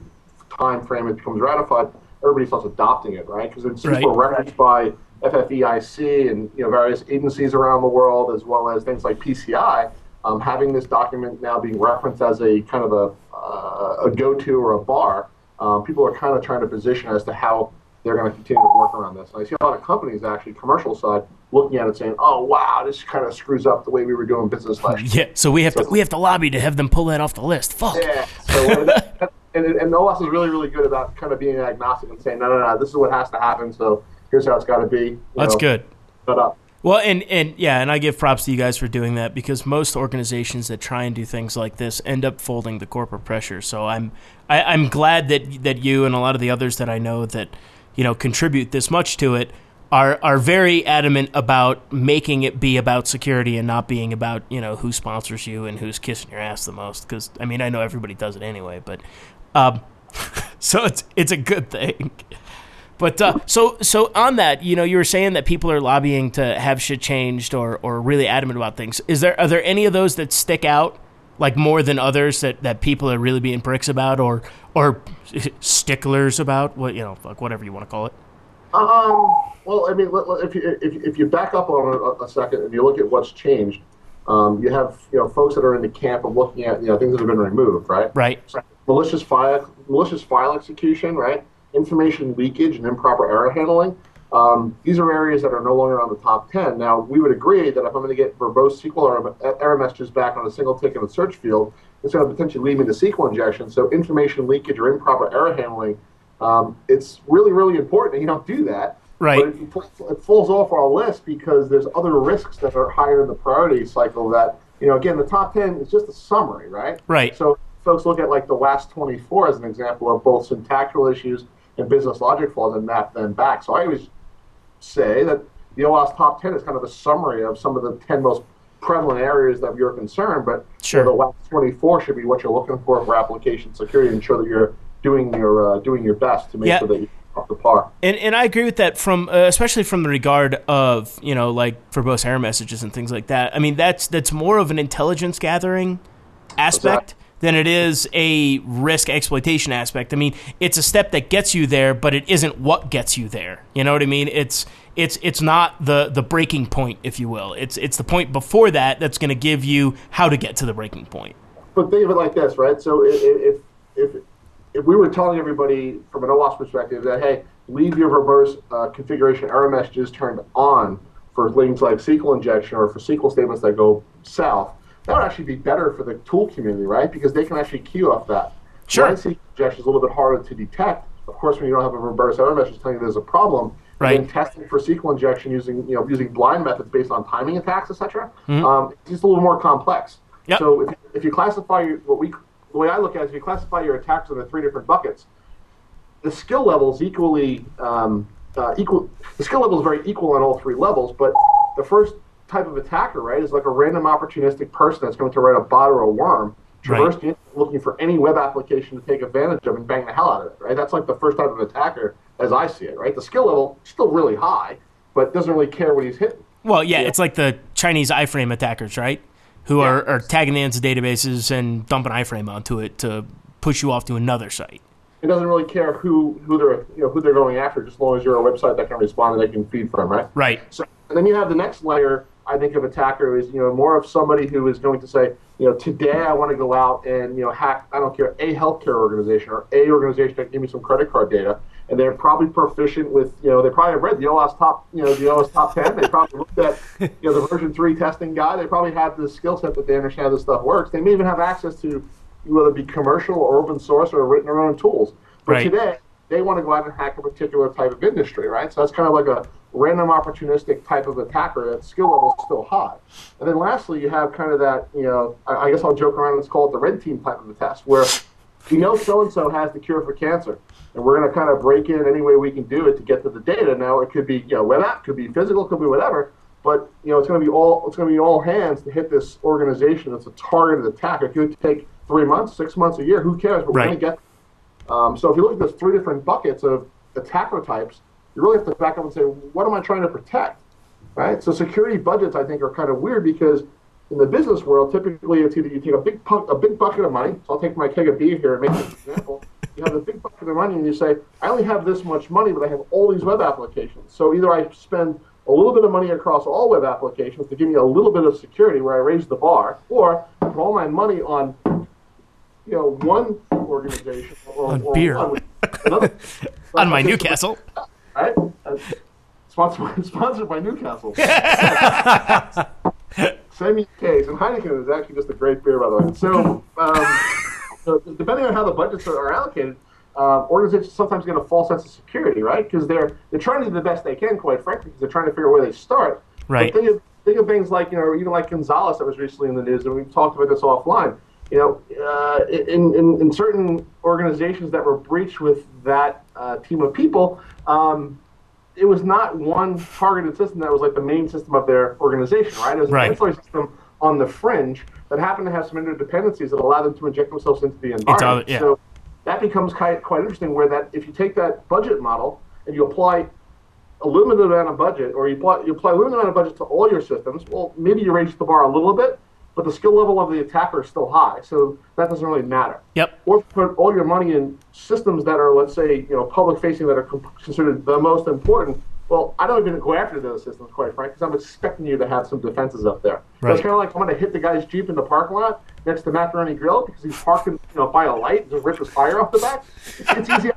time frame it becomes ratified, everybody starts adopting it, right? Because it's Right. referenced by FFIEC and you know various agencies around the world, as well as things like PCI. Um, having this document now being referenced as a kind of a, uh, a go-to or a bar, um, people are kind of trying to position as to how they're going to continue to work around this. And I see a lot of companies actually, commercial side, looking at it saying, "Oh wow, this kind of screws up the way we were doing business last year." [LAUGHS] Yeah, so we have to we have to lobby to have them pull that off the list. Fuck. Yeah. So and and OWASP is really really good about kind of being agnostic and saying, "No, no, no, this is what has to happen." So here's how it's got to be. That's know, good. Shut up. Uh, well, and and yeah, and I give props to you guys for doing that because most organizations that try and do things like this end up folding the corporate pressure. So I'm I, I'm glad that that you and a lot of the others that I know that you know contribute this much to it are are very adamant about making it be about security and not being about you know who sponsors you and who's kissing your ass the most. Because I mean I know everybody does it anyway, but um, [LAUGHS] so it's it's a good thing. But uh, so so on that, you know, you were saying that people are lobbying to have shit changed or, or really adamant about things. Is there are there any of those that stick out like more than others that, that people are really being pricks about or or [LAUGHS] sticklers about? What you know, like whatever you want to call it. Um. Well, I mean, if you if, if you back up on a, a second and you look at what's changed, um, you have you know folks that are in the camp of looking at you know things that have been removed, right? Right. malicious file malicious file execution, right? Information leakage and improper error handling. Um, these are areas that are no longer on the top 10. Now, we would agree that if I'm going to get verbose SQL error, error messages back on a single tick in the search field, it's going to potentially lead me to SQL injection. So, information leakage or improper error handling, um, it's really, really important that you don't do that. Right. But it, it falls off our list because there's other risks that are higher in the priority cycle that, you know, again, the top 10 is just a summary, right? Right. So folks look at like the last 24 as an example of both syntactical issues and business logic flaws and map them back. So I always say that the OWASP top 10 is kind of a summary of some of the 10 most prevalent areas that you're concerned, but Sure. you know, the last 24 should be what you're looking for for application security and ensure that you're doing your uh, doing your best to make Yeah. sure that you're up to par. And and I agree with that from uh, especially from the regard of you know like verbose error messages and things like that. I mean that's that's more of an intelligence gathering aspect than it is a risk exploitation aspect. I mean it's a step that gets you there, but it isn't what gets you there. You know what I mean? It's it's it's not the the breaking point, if you will. It's it's the point before that that's going to give you how to get to the breaking point. But think of it like this, right? So i- i- if if if we were telling everybody from an OWASP perspective that hey, leave your reverse uh, configuration error messages turned on for things like SQL injection or for SQL statements that go south, that would actually be better for the tool community, right? Because they can actually queue off that. Sure. SQL injection is a little bit harder to detect. Of course, when you don't have a reverse error message telling you there's a problem, Right. and testing for SQL injection using you know using blind methods based on timing attacks, etc. Um, it's just a little more complex. Mm-hmm. Yep. So if, if you classify what we the way I look at it is if you classify your attacks into three different buckets, the skill levels equally um, uh, equal. The skill level is very equal on all three levels, but the first type of attacker, right, is like a random opportunistic person that's going to write a bot or a worm, traverse the internet looking for any web application to take advantage of and bang the hell out of it, right? That's like the first type of attacker as I see it, right? The skill level is still really high, but doesn't really care what he's hitting. Well, yeah, it's like the Chinese iframe attackers, right? Who are, are tagging the ends databases and dumping iframe onto it to push you off to another site. It doesn't really care who who they're you know who they're going after, just as long as you're a website that can respond and they can feed from, right? Right. So, and then you have the next layer, I think, of attacker is you know more of somebody who is going to say, you know, today I want to go out and you know hack, I don't care, a healthcare organization or a organization that give me some credit card data, and they're probably proficient with, you know, they probably have read the OWASP top, you know, the OWASP top ten. They probably looked at, you know, the version three testing guide. They probably have the skill set that they understand how this stuff works. They may even have access to whether it be commercial or open source or written their own tools. But Right. today, they want to go out and hack a particular type of industry, right? So that's kind of like a random opportunistic type of attacker that skill level is still high. And then lastly, you have kind of that, you know, I, I guess I'll joke around and let's call it the red team type of a test, where we know so and so has the cure for cancer, and we're going to kind of break in any way we can do it to get to the data. Now it could be, you know, web app, could be physical, could be whatever. But you know, it's going to be all it's going to be all hands to hit this organization that's a targeted attack. It could take three months, six months, a year. Who cares? But we're Right. going to get um, so if you look at those three different buckets of attacker types, you really have to back up and say, what am I trying to protect? Right? So security budgets, I think, are kind of weird because in the business world, typically it's either you take a big a big bucket of money. So I'll take my keg of beer here and make an example. you have a big bucket of money, and you say, I only have this much money, but I have all these web applications. So either I spend a little bit of money across all web applications to give me a little bit of security where I raise the bar, or I put all my money on, you know, one organization or, On or beer. one- [LAUGHS] another, On my Newcastle. right? Sponsored, sponsored by Newcastle. [LAUGHS] Same case, and Heineken is actually just a great beer, by the way. So, um, so depending on how the budgets are, are allocated, uh, organizations sometimes get a false sense of security, right? Because they're they're trying to do the best they can, quite frankly, because they're trying to figure out where they start. Right. But think of, think of things like you know, even like Gonzalez that was recently in the news, and we've talked about this offline. You know, uh, in, in in certain organizations that were breached with that uh, team of people. Um, it was not one targeted system that was like the main system of their organization, right? It was Right. an ancillary system on the fringe that happened to have some interdependencies that allowed them to inject themselves into the environment. other- yeah. So that becomes quite, quite interesting where that if you take that budget model and you apply a limited amount of budget or you apply, you apply a limited amount of budget to all your systems, well, maybe you raise the bar a little bit, but the skill level of the attacker is still high, so that doesn't really matter Yep. or put all your money in systems that are, let's say, you know, public facing that are considered the most important. Well, I don't even go after those systems, quite frankly, because I'm expecting you to have some defenses up there. Right. It's kind of like I'm going to hit the guy's jeep in the parking lot next to Macaroni Grill because he's parking, you know, by a light and just rip his tire off the back. It's easy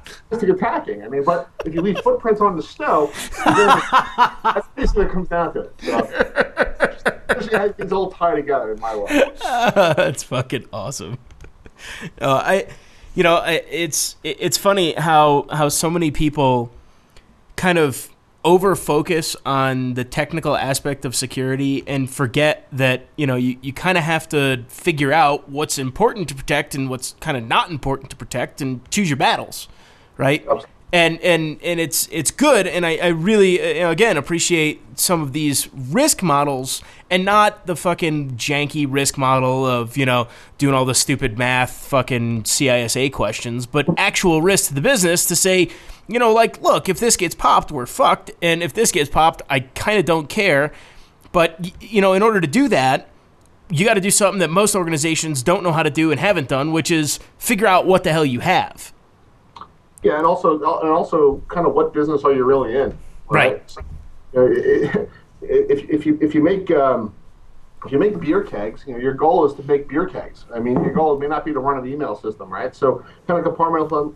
to attacking. I mean, but if you leave footprints on the snow, that's basically what it comes down to it. So, especially how things all tie together in my world. [LAUGHS] That's fucking awesome. Uh, I, you know, I, it's it- it's funny how how so many people kind of over focus on the technical aspect of security and forget that you know you, you kind of have to figure out what's important to protect and what's kind of not important to protect and choose your battles right and and and it's it's good. And I, I really uh, you know, again appreciate some of these risk models and not the fucking janky risk model of you know doing all the stupid math fucking CISA questions but actual risk to the business to say you know like look if this gets popped we're fucked. And if this gets popped I kind of don't care. But you know in order to do that you got to do something that most organizations don't know how to do and haven't done which is figure out what the hell you have Yeah, and also and also kind of what business are you really in? Right. So, you know, i- i- if, if you if you make um, if you make beer kegs, you know your goal is to make beer kegs. I mean, your goal may not be to run an email system, right? So, kind of compartmental,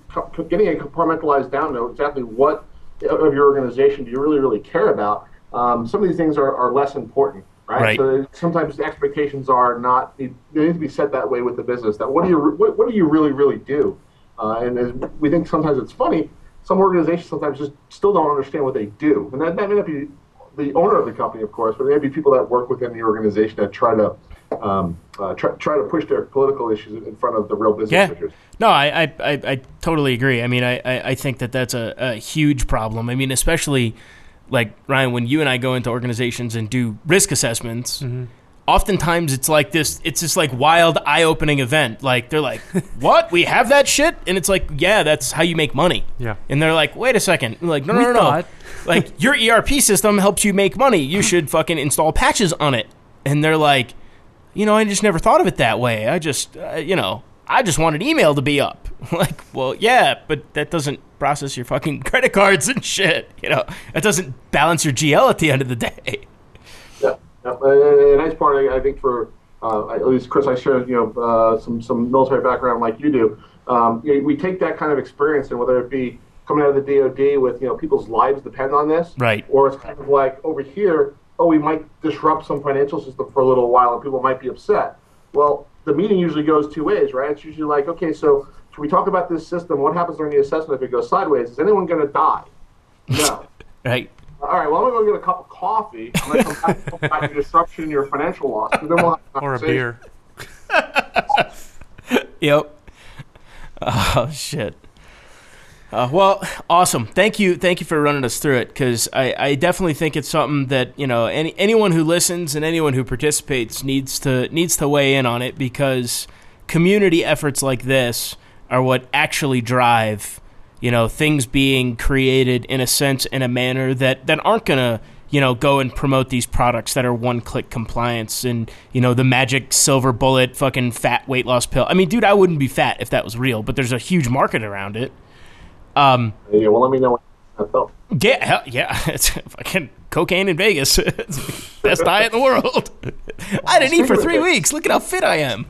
getting a compartmentalized down know exactly what of your organization do you really really care about. Um, some of these things are, are less important, right? Right. So sometimes the expectations are not they need to be set that way with the business. That what do you what, what do you really really do? Uh, and as we think sometimes it's funny, some organizations sometimes just still don't understand what they do. And that, that may not be the owner of the company, of course, but it may be people that work within the organization that try to um, uh, try, try to push their political issues in front of the real business Yeah. issues. No, I, I, I, I totally agree. I mean, I, I, I think that that's a, a huge problem. I mean, especially like Ryan, when you and I go into organizations and do risk assessments, oftentimes it's like this. It's this like wild, eye-opening event. Like they're like, "What? We have that shit?" And it's like, "Yeah, that's how you make money." Yeah. And they're like, "Wait a second. I'm like, no, no, We no, no. thought. like your ERP system helps you make money. You should fucking install patches on it." And they're like, you know, I just never thought of it that way. I just, uh, you know, I just wanted email to be up. [LAUGHS] like, well, yeah, but that doesn't process your fucking [LAUGHS] credit cards and shit. You know, that doesn't balance your GL at the end of the day. Yeah, yeah. A nice part, I I think, for uh, at least Chris, I share you know uh, some some military background like you do. Um, you know, we take that kind of experience, and whether it be coming out of the DoD with you know people's lives depend on this, Right. Or it's kind of like over here, oh, we might disrupt some financial system for a little while, and people might be upset. Well, the meeting usually goes two ways, right? It's usually like, okay, so can we talk about this system? What happens during the assessment if it goes sideways? Is anyone going to die? No. [LAUGHS] Right. All right, well, I'm going to go get a cup of coffee. I'm going to come back and your disruption and your financial loss. And then we'll have Or a beer. [LAUGHS] Yep. Oh shit. Uh, well, awesome. Thank you, thank you for running us through it because I, I definitely think it's something that you know any anyone who listens and anyone who participates needs to needs to weigh in on it because community efforts like this are what actually drive you know things being created in a sense in a manner that that aren't gonna you know, go and promote these products that are one click compliance and, you know, the magic silver bullet fucking fat weight loss pill. I mean, dude, I wouldn't be fat if that was real, but there's a huge market around it. Um, Yeah, well, let me know yeah, hell, yeah, [LAUGHS] it's fucking cocaine in Vegas. It's [LAUGHS] Best diet in the world. [LAUGHS] I didn't eat for three weeks. Look at how fit I am.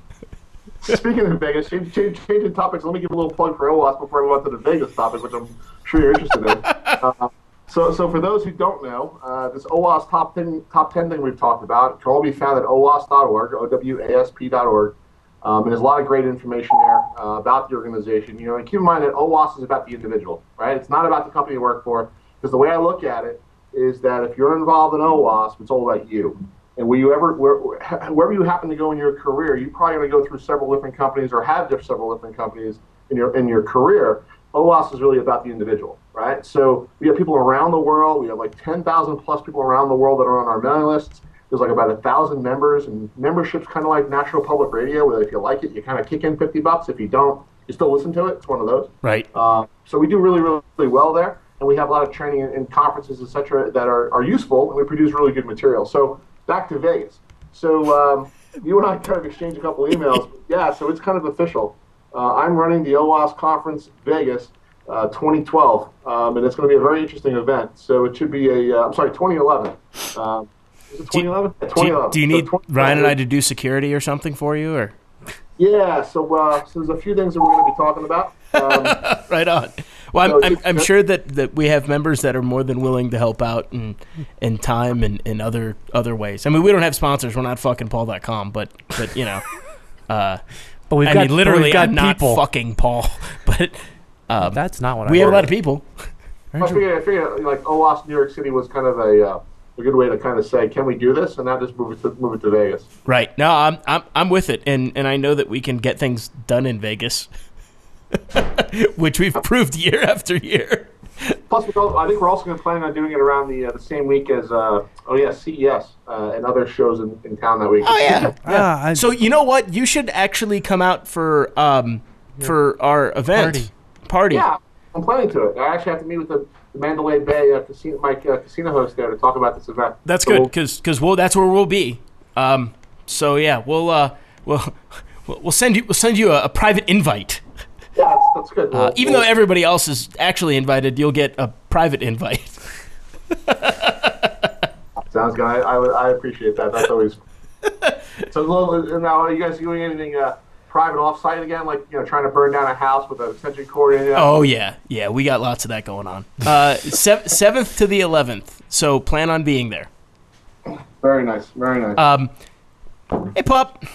Speaking of Vegas, change, change, changing topics. Let me give a little plug for OWASP before we move on to the Vegas topic, which I'm sure you're interested in. [LAUGHS] Uh, so, so for those who don't know, uh, this OWASP top ten top ten thing we've talked about can all be found at OWASP.org, O-W-A-S-P.org. Um, and there's a lot of great information there uh, about the organization. You know, and keep in mind that OWASP is about the individual, right? It's not about the company you work for. Because the way I look at it is that if you're involved in OWASP, it's all about you. And will you ever, where, wherever you happen to go in your career, you're probably going to go through several different companies or have several different companies in your in your career. OWASP is really about the individual, right? So we have people around the world. We have like 10,000 plus people around the world that are on our mailing lists. There's like about a thousand members, and membership's kind of like National Public Radio, where if you like it, you kind of kick in 50 bucks. If you don't, you still listen to it. It's one of those. Right. Uh, so we do really, really, well there, and we have a lot of training and, and conferences, et cetera, that are, are useful, and we produce really good material. So back to Vegas. So um, you and I kind of exchanged a couple emails. yeah, so it's kind of official. Uh, I'm running the OWASP conference Vegas uh, 2012, um, and it's going to be a very interesting event. So it should be a, uh, I'm sorry, 2011. Uh, is it 2011? Do you, 2011. do you need 2011. Ryan and I to do security or something for you, or Yeah, so, uh, so there's a few things that we're going to be talking about. Um, [LAUGHS] right on? Well, No, I'm, I'm, I'm sure that, that we have members that are more than willing to help out in, in time and in other other ways. I mean, we don't have sponsors. We're not fucking PaulDotCom, but but you know, [LAUGHS] uh, But we've I got, mean, literally, we've got I'm not people. fucking Paul, [LAUGHS] but um, That's not what we I have a lot of people. I figured, I figured like OWASP New York City was kind of a, uh, a good way to kind of say, can we do this? And now just move it to, move it to Vegas. Right. No, I'm I'm I'm with it, and and I know that we can get things done in Vegas, [LAUGHS] which we've proved year after year. Plus, we're al- I think we're also going to plan on doing it around the uh, the same week as uh, oh yeah CES uh, and other shows in, in town that week. Oh yeah. Ah, I- So you know what? You should actually come out for um for our event Party. party. Yeah, I'm planning to it. I actually have to meet with the, the Mandalay Bay uh, casino, my uh, casino host there to talk about this event. That's So good because because we'll that's where we'll be. Um. So yeah, we'll uh we'll [LAUGHS] we'll we'll send you we'll send you a, a private invite. Yeah, that's, that's good. Uh, We'll- even though we'll- everybody else is actually invited, you'll get a private invite. [LAUGHS] Sounds good. I, I, I appreciate that. That's always. [LAUGHS] so little- now, are you guys doing anything uh, private off-site again? Like you know, trying to burn down a house with an extension cord in it? Oh yeah, yeah, we got lots of that going on. Uh, seventh to the eleventh, so plan on being there. very nice. Very nice. Um, hey, pup. [LAUGHS]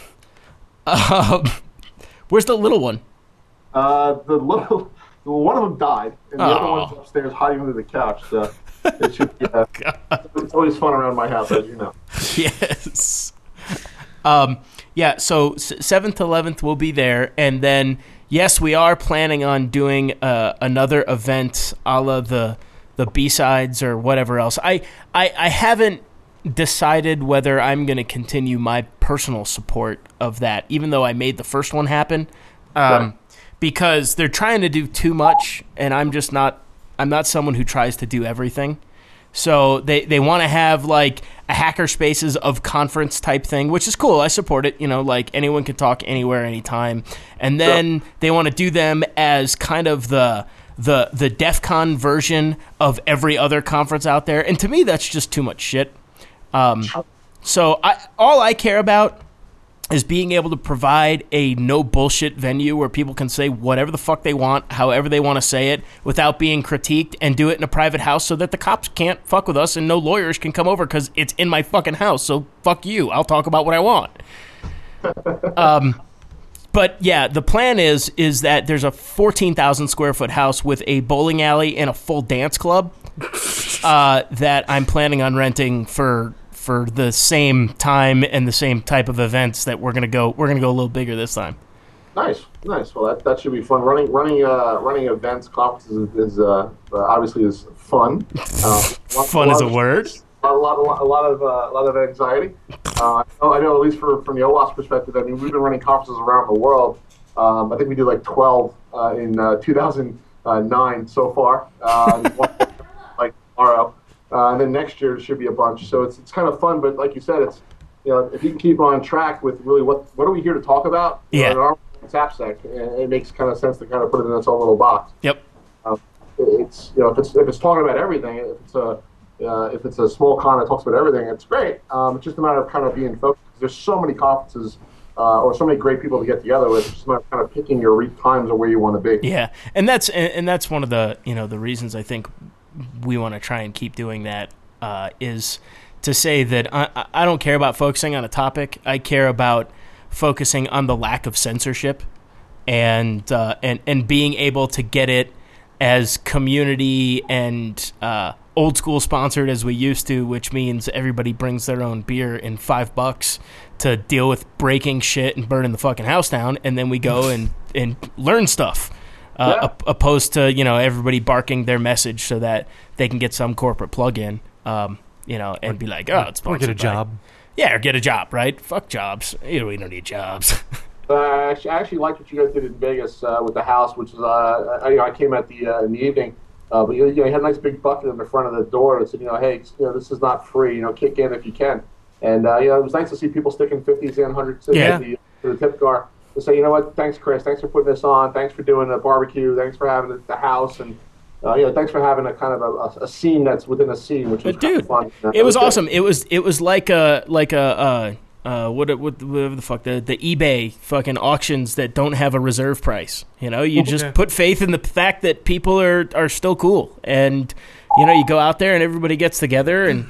Um, where's the little one? Uh, the little, [LAUGHS] one of them died, and the other one's upstairs hiding under the couch. So [LAUGHS] it should be. Uh, [LAUGHS] it's always fun around my house, as you know. yes. Um, yeah. So seventh, eleventh, we'll be there, and then yes, we are planning on doing uh, another event, a la the the BSides or whatever else. I I, I haven't decided whether I'm going to continue my personal support of that, even though I made the first one happen. Um, Right. Because they're trying to do too much, and I'm just not. I'm not someone who tries to do everything. So they, they want to have like a hacker spaces of conference type thing, which is cool. I support it. You know, like anyone can talk anywhere, anytime. And then they want to do them as kind of the the the DEF CON version of every other conference out there. And to me, that's just too much shit. Um, so I all I care about is being able to provide a no bullshit venue where people can say whatever the fuck they want, however they want to say it, without being critiqued, and do it in a private house so that the cops can't fuck with us and no lawyers can come over because it's in my fucking house. So fuck you. I'll talk about what I want. [LAUGHS] um, but yeah, the plan is is that there's a 14,000 square foot house with a bowling alley and a full dance club uh, that I'm planning on renting for for the same time and the same type of events that we're gonna go. We're gonna go a little bigger this time. Nice, nice. Well, that, that should be fun. Running running uh, running events, conferences is, is uh, uh, obviously is fun. [LAUGHS] Uh, Fun is a word. A lot, a lot, a lot of uh, a lot of anxiety. Uh, I, know, I know, at least for, from the OWASP perspective. I mean, we've been running conferences around the world. Um, I think we did like 12 uh, in uh, 2009 so far. Uh, [LAUGHS] like tomorrow. Uh, and then next year there should be a bunch. So it's it's kind of fun, but like you said, it's you know if you can keep on track with really what what are we here to talk about? You know, Yeah. in our it's AppSec, and it makes kind of sense to kind of put it in its own little box. Yep. It's you know if it's if it's talking about everything, if it's a uh, if it's a small con that talks about everything, it's great. Um, it's just a matter of kind of being focused. There's so many conferences uh, or so many great people to get together with. It's just a matter of kind of picking your re- times or where you want to be. Yeah, and that's and, and that's one of the you know the reasons I think we want to try and keep doing that uh, is to say that I, I- don't care about focusing on a topic. I care about focusing on the lack of censorship and uh, and and being able to get it as community and uh, old school sponsored as we used to, which means everybody brings their own beer in five bucks to deal with breaking shit and burning the fucking house down, and then we go [LAUGHS] and and learn stuff. Uh, Yeah. op- opposed to you know everybody barking their message so that they can get some corporate plug-in, um, you know, and be like, oh, it's Or get a by-" job. Yeah, or get a job, right? Fuck jobs. You know, we don't need jobs. [LAUGHS] Uh, I actually, actually liked what you guys did in Vegas uh, with the house, which is uh, I, you know, I came at the uh, in the evening, uh, but you, you know, you had a nice big bucket in the front of the door that said, you know, hey, you know, this is not free. You know, kick in if you can. And uh, you know, it was nice to see people sticking fifties and hundreds in Yeah. the, to the tip jar to say, you know what, thanks, Chris, thanks for putting this on, thanks for doing the barbecue, thanks for having the, the house, and uh, you know, thanks for having a kind of a, a, a scene that's within a scene, which was But kind dude, of fun. Uh, it was good. awesome. It was it was like a like a uh, uh, what what whatever the fuck the the eBay fucking auctions that don't have a reserve price. You know, you just Okay. put faith in the fact that people are are still cool, and you know, you go out there and everybody gets together and.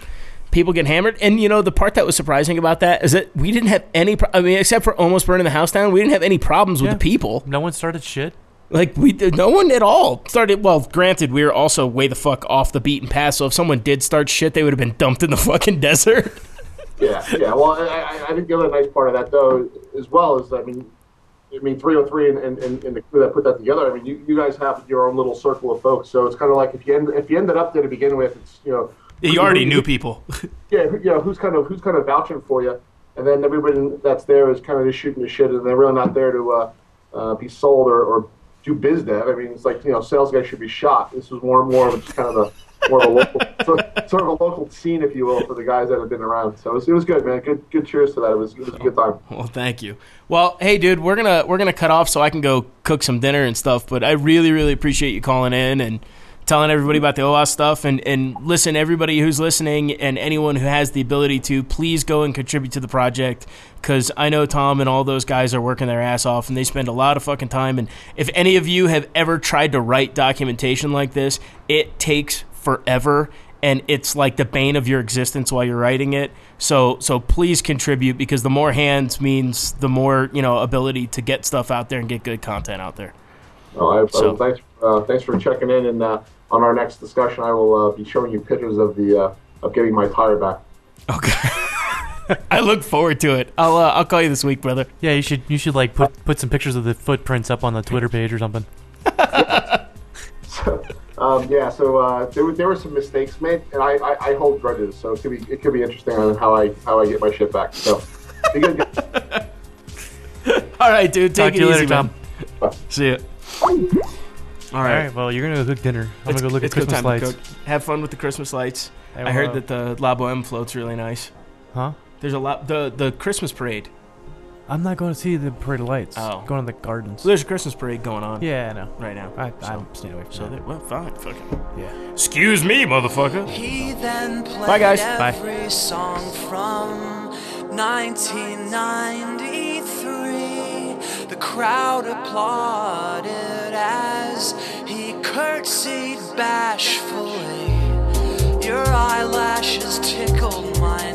People get hammered, and you know the part that was surprising about that is that we didn't have any. Pro- I mean, except for almost burning the house down, we didn't have any problems with Yeah. the people. No one started shit. Like we did, no one at all started. Well, granted, we were also way the fuck off the beaten path. So if someone did start shit, they would have been dumped in the [LAUGHS] fucking desert. Yeah, yeah. Well, I, I, I think the other nice part of that though, as well, is I mean, I mean, 303 and, and, and, and the crew that put that together. I mean, you, you guys have your own little circle of folks, so it's kind of like if you end, if you ended up there to begin with, it's you know, You already knew people. [LAUGHS] yeah, who- yeah. Who's kind of who's kind of vouching for you, and then everybody that's there is kind of just shooting the shit, and they're really not there to uh, uh, be sold or, or do biz dev. I mean, it's like you know, sales guys should be shot. This was more and more of just kind of a more of a local, [LAUGHS] sort, sort of a local scene, if you will, for the guys that have been around. So it was, it was good, man. Good good cheers to that. It was, it was a good time. Well, thank you. Well, hey, dude, we're gonna we're gonna cut off so I can go cook some dinner and stuff. But I really really appreciate you calling in and telling everybody about the OWASP stuff. And and listen, everybody who's listening and anyone who has the ability to, please go and contribute to the project because I know Tom and all those guys are working their ass off and they spend a lot of fucking time. And if any of you have ever tried to write documentation like this, it takes forever and it's like the bane of your existence while you're writing it. So so please contribute because the more hands means the more you know ability to get stuff out there and get good content out there. Well, I, So- uh, thanks, uh, thanks for checking in. And uh, on our next discussion, I will uh, be showing you pictures of the uh, of getting my tire back. Okay. [LAUGHS] I look forward to it. I'll uh, I'll call you this week, brother. Yeah, you should you should like put put some pictures of the footprints up on the Twitter page or something. [LAUGHS] Um, yeah, so uh, there, were, there were some mistakes made, and I, I, I hold grudges, so it could be it could be interesting on how I how I get my shit back. So, be good. [LAUGHS] All right, dude. Take Talk to it you easy, later, man. Tom. See ya. All All right. right. Well, you're gonna go cook dinner. I'm It's- gonna go look at it's Christmas time lights. cook. Have fun with the Christmas lights. Hey, I heard well, that the La Boheme float's really nice. Huh? There's a lot. The the Christmas parade. I'm not going to see the parade of lights. Oh. Going to the gardens. So there's a Christmas parade going on. Yeah, I know. Right now. I, So- I'm staying away from So that. that, well, fine. Fuck it. Yeah. Excuse me, motherfucker. He then played Bye, guys. Bye. every song from 1993. The crowd applauded as he curtsied bashfully. Your eyelashes tickled my